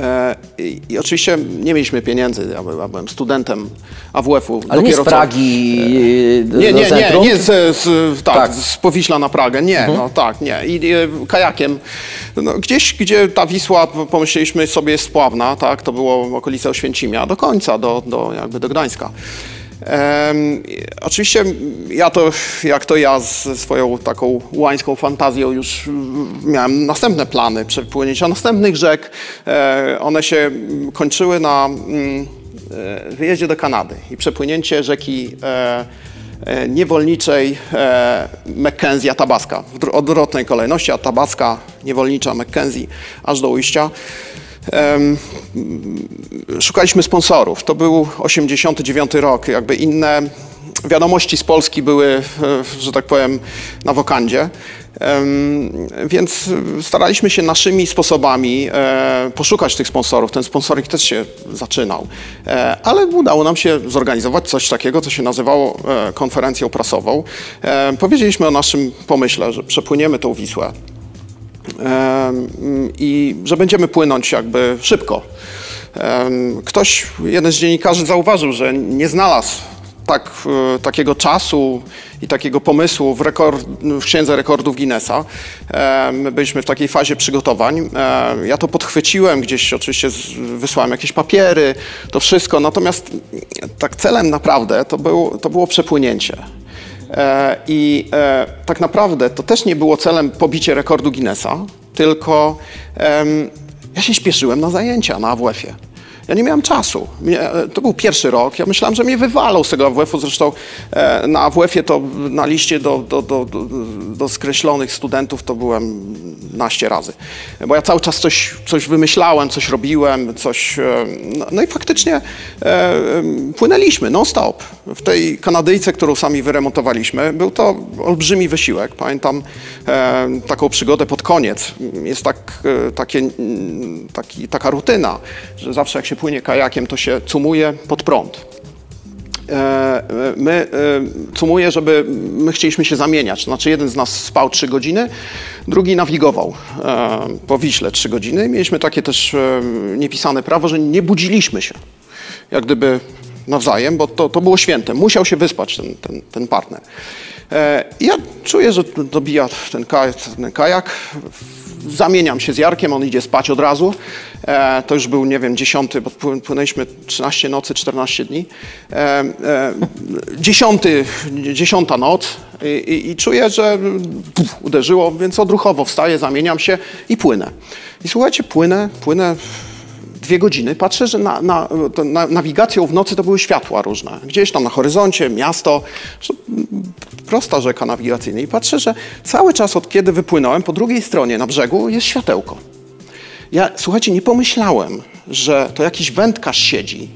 E, I, I oczywiście nie mieliśmy pieniędzy, ja, by- ja byłem studentem AWF-u. Ale nie z dopiero co- Pragi e, nie, nie, nie, nie z, z, tak, Tak. z Powiśla na Pragę, nie, no tak, nie. I e, kajakiem. No, gdzieś, gdzie ta Wisła, pomyśleliśmy sobie, jest spławna, tak, to było okolice Oświęcimia, do końca, do, do, jakby do Gdańska. I oczywiście ja to, jak to ja ze swoją taką łańską fantazją już miałem następne plany przepłynięcia następnych rzek. E, one się kończyły na mm, e, wyjeździe do Kanady i przepłynięcie rzeki e, niewolniczej e, Mackenzie Atabaska w odwrotnej kolejności Atabaska, niewolnicza Mackenzie aż do ujścia. Szukaliśmy sponsorów. To był 89 rok, jakby inne wiadomości z Polski były, e, że tak powiem, na wokandzie. Więc staraliśmy się naszymi sposobami e, poszukać tych sponsorów. Ten sponsoring też się zaczynał. E, Ale udało nam się zorganizować coś takiego, co się nazywało konferencją prasową. Powiedzieliśmy o naszym pomyśle, że przepłyniemy tą Wisłę i że będziemy płynąć jakby szybko. Ktoś, jeden z dziennikarzy zauważył, że nie znalazł tak, e, takiego czasu i takiego pomysłu w, rekord, w Księdze Rekordów Guinnessa. My byliśmy w takiej fazie przygotowań. Ja to podchwyciłem, gdzieś oczywiście wysłałem jakieś papiery, to wszystko. Natomiast tak celem naprawdę to, był, to było przepłynięcie. E, I e, tak naprawdę to też nie było celem pobicie rekordu Guinnessa, tylko ja się śpieszyłem na zajęcia na AWF-ie. Ja nie miałem czasu. E, to był pierwszy rok. Ja myślałem, że mnie wywalą z tego AWF-u. Zresztą e, na AWF-ie to na liście do, do, do, do, skreślonych studentów to byłem naście razy. Bo ja cały czas coś, coś wymyślałem, coś robiłem, coś... e, No, no i faktycznie płynęliśmy non-stop. W tej Kanadyjce, którą sami wyremontowaliśmy, był to olbrzymi wysiłek. Pamiętam taką przygodę pod koniec. Jest tak, takie, taki, taka rutyna, że zawsze jak się płynie kajakiem, to się cumuje pod prąd. E, My e, cumuję, żeby my chcieliśmy się zamieniać. Znaczy jeden z nas spał 3 godziny, drugi nawigował e, po Wiśle 3 godziny. Mieliśmy takie też e, niepisane prawo, że nie budziliśmy się. Jak gdyby nawzajem, bo to, to było święte. Musiał się wyspać ten, ten, ten partner. E, Ja czuję, że dobija ten kajak. Zamieniam się z Jarkiem, on idzie spać od razu. E, to już był, nie wiem, dziesiąty, bo pły- płynęliśmy 13 nocy, 14 dni. E, e, dziesiąty, dziesiąta noc i, i, i czuję, że uderzyło, więc odruchowo wstaję, zamieniam się i płynę. I słuchajcie, płynę, płynę dwie godziny, patrzę, że na, na, na, nawigacją w nocy to były światła różne. Gdzieś tam na horyzoncie, miasto, mm, prosta rzeka nawigacyjna. I patrzę, że cały czas od kiedy wypłynąłem, po drugiej stronie na brzegu jest światełko. Ja, słuchajcie, nie pomyślałem, że to jakiś wędkarz siedzi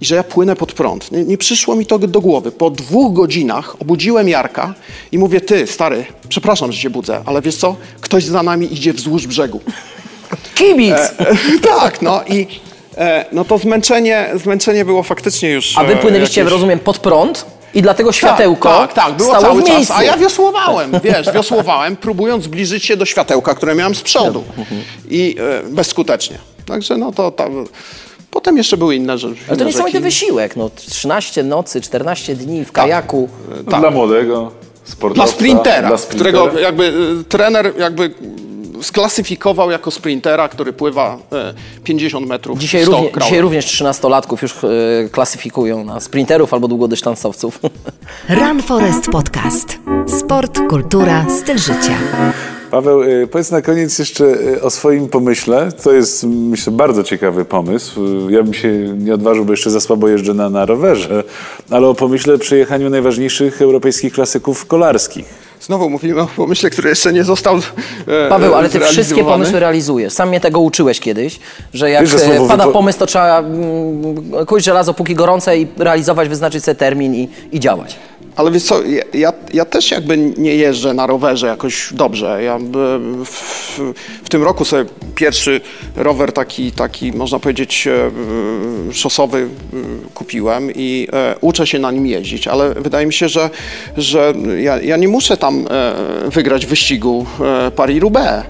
i że ja płynę pod prąd. Nie, nie przyszło mi to do głowy. Po dwóch godzinach obudziłem Jarka i mówię, ty, stary, przepraszam, że cię budzę, ale wiesz co, ktoś za nami idzie wzdłuż brzegu. Kibic! tak, no i e, no to zmęczenie, zmęczenie było faktycznie już... A wy e, płynęliście, jakieś- rozumiem, pod prąd? I dlatego światełko tak, tak, tak, było stało cały w czas. miejscu. A ja wiosłowałem, wiesz, wiosłowałem, próbując zbliżyć się do światełka, które miałem z przodu. I e, bezskutecznie. Także no to tam... Potem jeszcze były inne rzeczy. Ale to niesamowity wysiłek. No, 13 nocy, 14 dni w kajaku. Tak. Dla młodego sportowca. Dla sprintera, dla sprintera. którego jakby y, trener jakby sklasyfikował jako sprintera, który pływa e, 50 metrów Dzisiaj, 100 równie, dzisiaj również 13-latków już e, klasyfikują na sprinterów albo długodystansowców. Run Forest Podcast. Sport, kultura, styl życia. Paweł, y, powiedz na koniec jeszcze o swoim pomyśle. To jest, myślę, bardzo ciekawy pomysł. Ja bym się nie odważył, bo jeszcze za słabo jeżdżę na, na rowerze, ale o pomyśle przejechaniu najważniejszych europejskich klasyków kolarskich. Znowu mówimy o pomyśle, który jeszcze nie został e, Paweł, ale ty wszystkie pomysły realizujesz. Sam mnie tego uczyłeś kiedyś, że jak Wiesz, że słowo e, pada wypo- pomysł, to trzeba mm, kuć żelazo póki gorące i realizować, wyznaczyć sobie termin i, i działać. Ale wiesz co, ja, ja, ja też jakby nie jeżdżę na rowerze jakoś dobrze. Ja e, w, w tym roku sobie pierwszy rower taki, taki można powiedzieć e, szosowy e, kupiłem i e, uczę się na nim jeździć, ale wydaje mi się, że, że ja, ja nie muszę tam wygrać wyścigu Paris-Roubaix.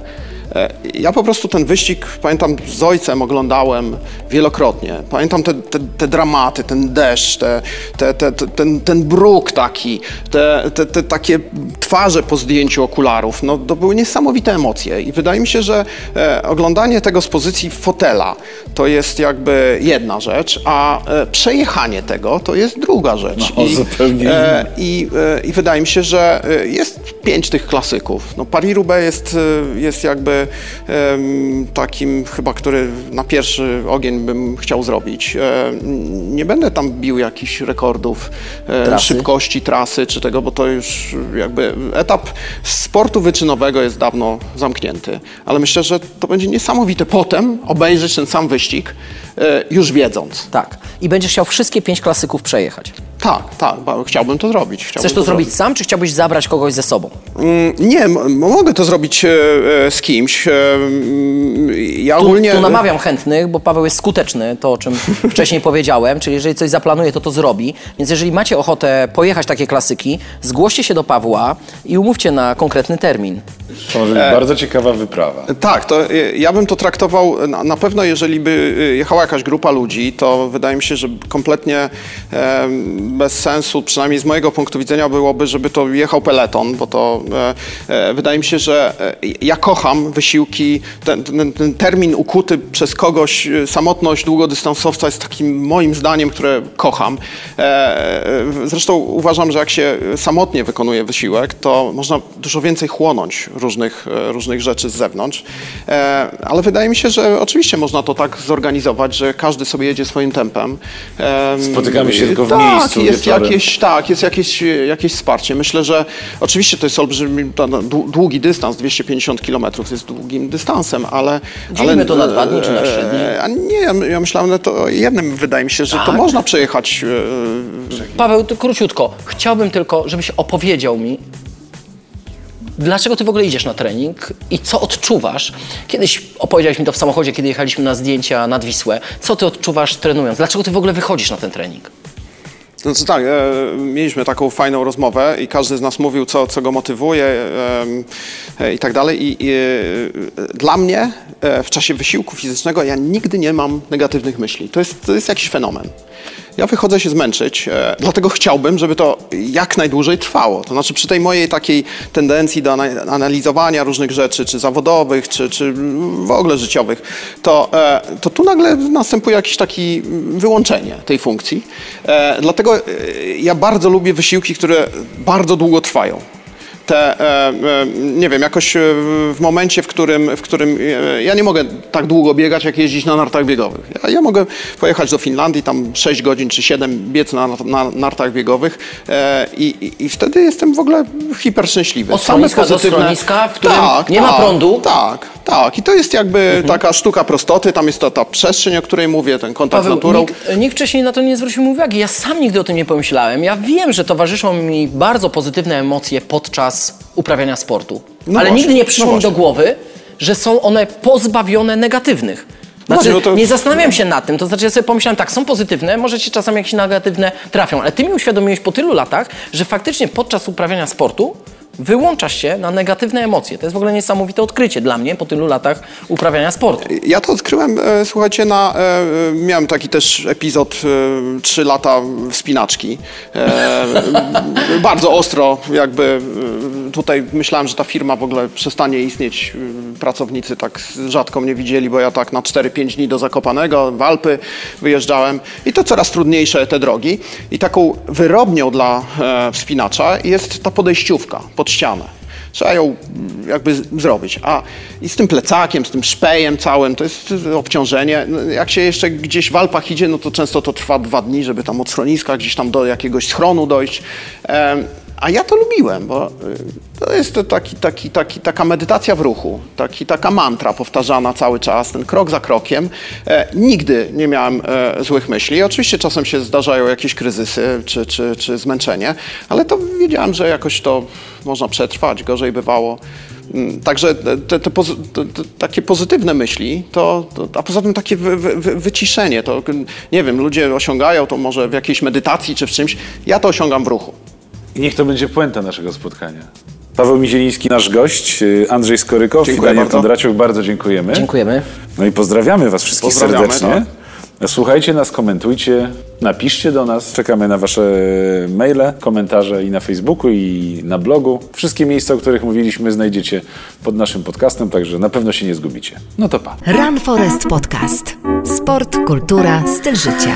E, Ja po prostu ten wyścig, pamiętam, z ojcem oglądałem wielokrotnie. Pamiętam te, te, te dramaty, ten deszcz, te, te, te, te, ten, ten bruk taki, te, takie twarze po zdjęciu okularów. No, to były niesamowite emocje i wydaje mi się, że e, oglądanie tego z pozycji fotela to jest jakby jedna rzecz, a e, przejechanie tego to jest druga rzecz. No, zupełnie e, i, e, I wydaje mi się, że jest pięć tych klasyków. No, Paris-Roubaix jest, jest jakby takim chyba, który na pierwszy ogień bym chciał zrobić. Nie będę tam bił jakichś rekordów Trasy? szybkości trasy czy tego, bo to już jakby etap sportu wyczynowego jest dawno zamknięty. Ale myślę, że to będzie niesamowite potem obejrzeć ten sam wyścig e, już wiedząc. Tak. I będziesz chciał wszystkie pięć klasyków przejechać. Tak, tak, chciałbym to zrobić. Chciałbym Chcesz to zrobić sam, czy chciałbyś zabrać kogoś ze sobą? Mm, Nie, mogę to zrobić e, e, z kimś. E, Ja Tu, ogólnie. tu namawiam chętnych, bo Paweł jest skuteczny, to o czym wcześniej powiedziałem, czyli jeżeli coś zaplanuje, to to zrobi. Więc jeżeli macie ochotę pojechać takie klasyki, zgłoście się do Pawła i umówcie na konkretny termin. To może być bardzo ciekawa wyprawa. Tak, to ja bym to traktował na, na pewno, jeżeli by jechała jakaś grupa ludzi, to wydaje mi się, że kompletnie e, bez sensu, przynajmniej z mojego punktu widzenia, byłoby, żeby to jechał peleton, bo to e, e, wydaje mi się, że e, ja kocham wysiłki, ten, ten, ten termin ukuty przez kogoś, samotność długodystansowca jest takim moim zdaniem, które kocham. Zresztą uważam, że jak się samotnie wykonuje wysiłek, to można dużo więcej chłonąć różnych, różnych rzeczy z zewnątrz. Ale wydaje mi się, że oczywiście można to tak zorganizować, że każdy sobie jedzie swoim tempem. Spotykamy się tylko w tak, miejscu Jest wieczorem. jakieś, tak, jest jakieś, jakieś wsparcie. Myślę, że oczywiście to jest olbrzymi, to, no, dłu- długi dystans, 250 km jest długim dystansem, ale... Dzielimy ale, to na dwa dni czy na trzy dni? e, A nie, ja, ja myślałem, że to jednym wydaje mi się, że to Tak? można przejechać. e, Paweł, to króciutko. Chciałbym tylko, żebyś opowiedział mi, dlaczego ty w ogóle idziesz na trening i co odczuwasz. Kiedyś opowiedziałeś mi to w samochodzie, kiedy jechaliśmy na zdjęcia nad Wisłę. Co ty odczuwasz trenując? Dlaczego ty w ogóle wychodzisz na ten trening? To znaczy tak, e, mieliśmy taką fajną rozmowę i każdy z nas mówił, co, co go motywuje e, e, i tak dalej. I, i e, dla mnie e, w czasie wysiłku fizycznego ja nigdy nie mam negatywnych myśli. To jest, to jest jakiś fenomen. Ja wychodzę się zmęczyć, e, dlatego chciałbym, żeby to jak najdłużej trwało. To znaczy przy tej mojej takiej tendencji do ana- analizowania różnych rzeczy, czy zawodowych, czy, czy w ogóle życiowych, to, e, to tu nagle następuje jakieś takie wyłączenie tej funkcji. E, dlatego e, ja bardzo lubię wysiłki, które bardzo długo trwają te, e, e, nie wiem, jakoś e, w momencie, w którym, w którym ja nie mogę tak długo biegać, jak jeździć na nartach biegowych. Ja, ja mogę pojechać do Finlandii, tam 6 godzin czy 7 biec na, na nartach biegowych i, i, i wtedy jestem w ogóle hiper szczęśliwy. Od schroniska do schroniska, w którym tak, nie ma tak, prądu? Tak, tak. I to jest jakby taka sztuka prostoty, tam jest to ta przestrzeń, o której mówię, ten kontakt z Paweł, naturą. nikt, nikt wcześniej na to nie zwrócił mi uwagi. Ja sam nigdy o tym nie pomyślałem. Ja wiem, że towarzyszą mi bardzo pozytywne emocje podczas uprawiania sportu. No Ale właśnie, nigdy nie przyszło no mi do głowy, że są one pozbawione negatywnych. Znaczy, no to- nie zastanawiam się nad tym, to znaczy ja sobie pomyślałem tak, są pozytywne, może ci czasami jakieś negatywne trafią, ale ty mi uświadomiłeś po tylu latach, że faktycznie podczas uprawiania sportu wyłączasz się na negatywne emocje. To jest w ogóle niesamowite odkrycie dla mnie po tylu latach uprawiania sportu. Ja to odkryłem, e, słuchajcie, na, e, miałem taki też epizod, e, trzy lata wspinaczki. E, bardzo ostro, jakby e, tutaj myślałem, że ta firma w ogóle przestanie istnieć. E, Pracownicy tak rzadko mnie widzieli, bo ja tak na 4-5 dni do Zakopanego, w Alpy wyjeżdżałem i to coraz trudniejsze te drogi. I taką wyrobnią dla e, wspinacza jest ta podejściówka pod ścianę. Trzeba ją mm, jakby zrobić. A i z tym plecakiem, z tym szpejem całym, to jest obciążenie. No, Jak się jeszcze gdzieś w Alpach idzie, no to często to trwa dwa dni, żeby tam od schroniska gdzieś tam do jakiegoś schronu dojść. A ja to lubiłem, bo y, to jest taki, taki, taki, taka medytacja w ruchu, taki, taka mantra powtarzana cały czas, ten krok za krokiem. E, nigdy nie miałem e, złych myśli. Oczywiście czasem się zdarzają jakieś kryzysy czy, czy, czy zmęczenie, ale to wiedziałem, że jakoś to można przetrwać, gorzej bywało. Mm, Także te, te, pozy- te, takie pozytywne myśli, to, to, a poza tym takie wy, wy- wyciszenie, to nie wiem, ludzie osiągają to może w jakiejś medytacji czy w czymś, ja to osiągam w ruchu. I niech to będzie puenta naszego spotkania. Paweł Mizieliński, nasz gość, y, Andrzej Skorykow i Dziękuję Daniel bardzo. Kondraciuk, bardzo dziękujemy. Dziękujemy. No i pozdrawiamy Was wszystkich Pozdrawiamy, serdecznie. Słuchajcie nas, komentujcie, napiszcie do nas. Czekamy na Wasze maile, komentarze i na Facebooku, i na blogu. Wszystkie miejsca, o których mówiliśmy, znajdziecie pod naszym podcastem, także na pewno się nie zgubicie. No to pa. Run Forest Podcast. Sport, kultura, styl życia.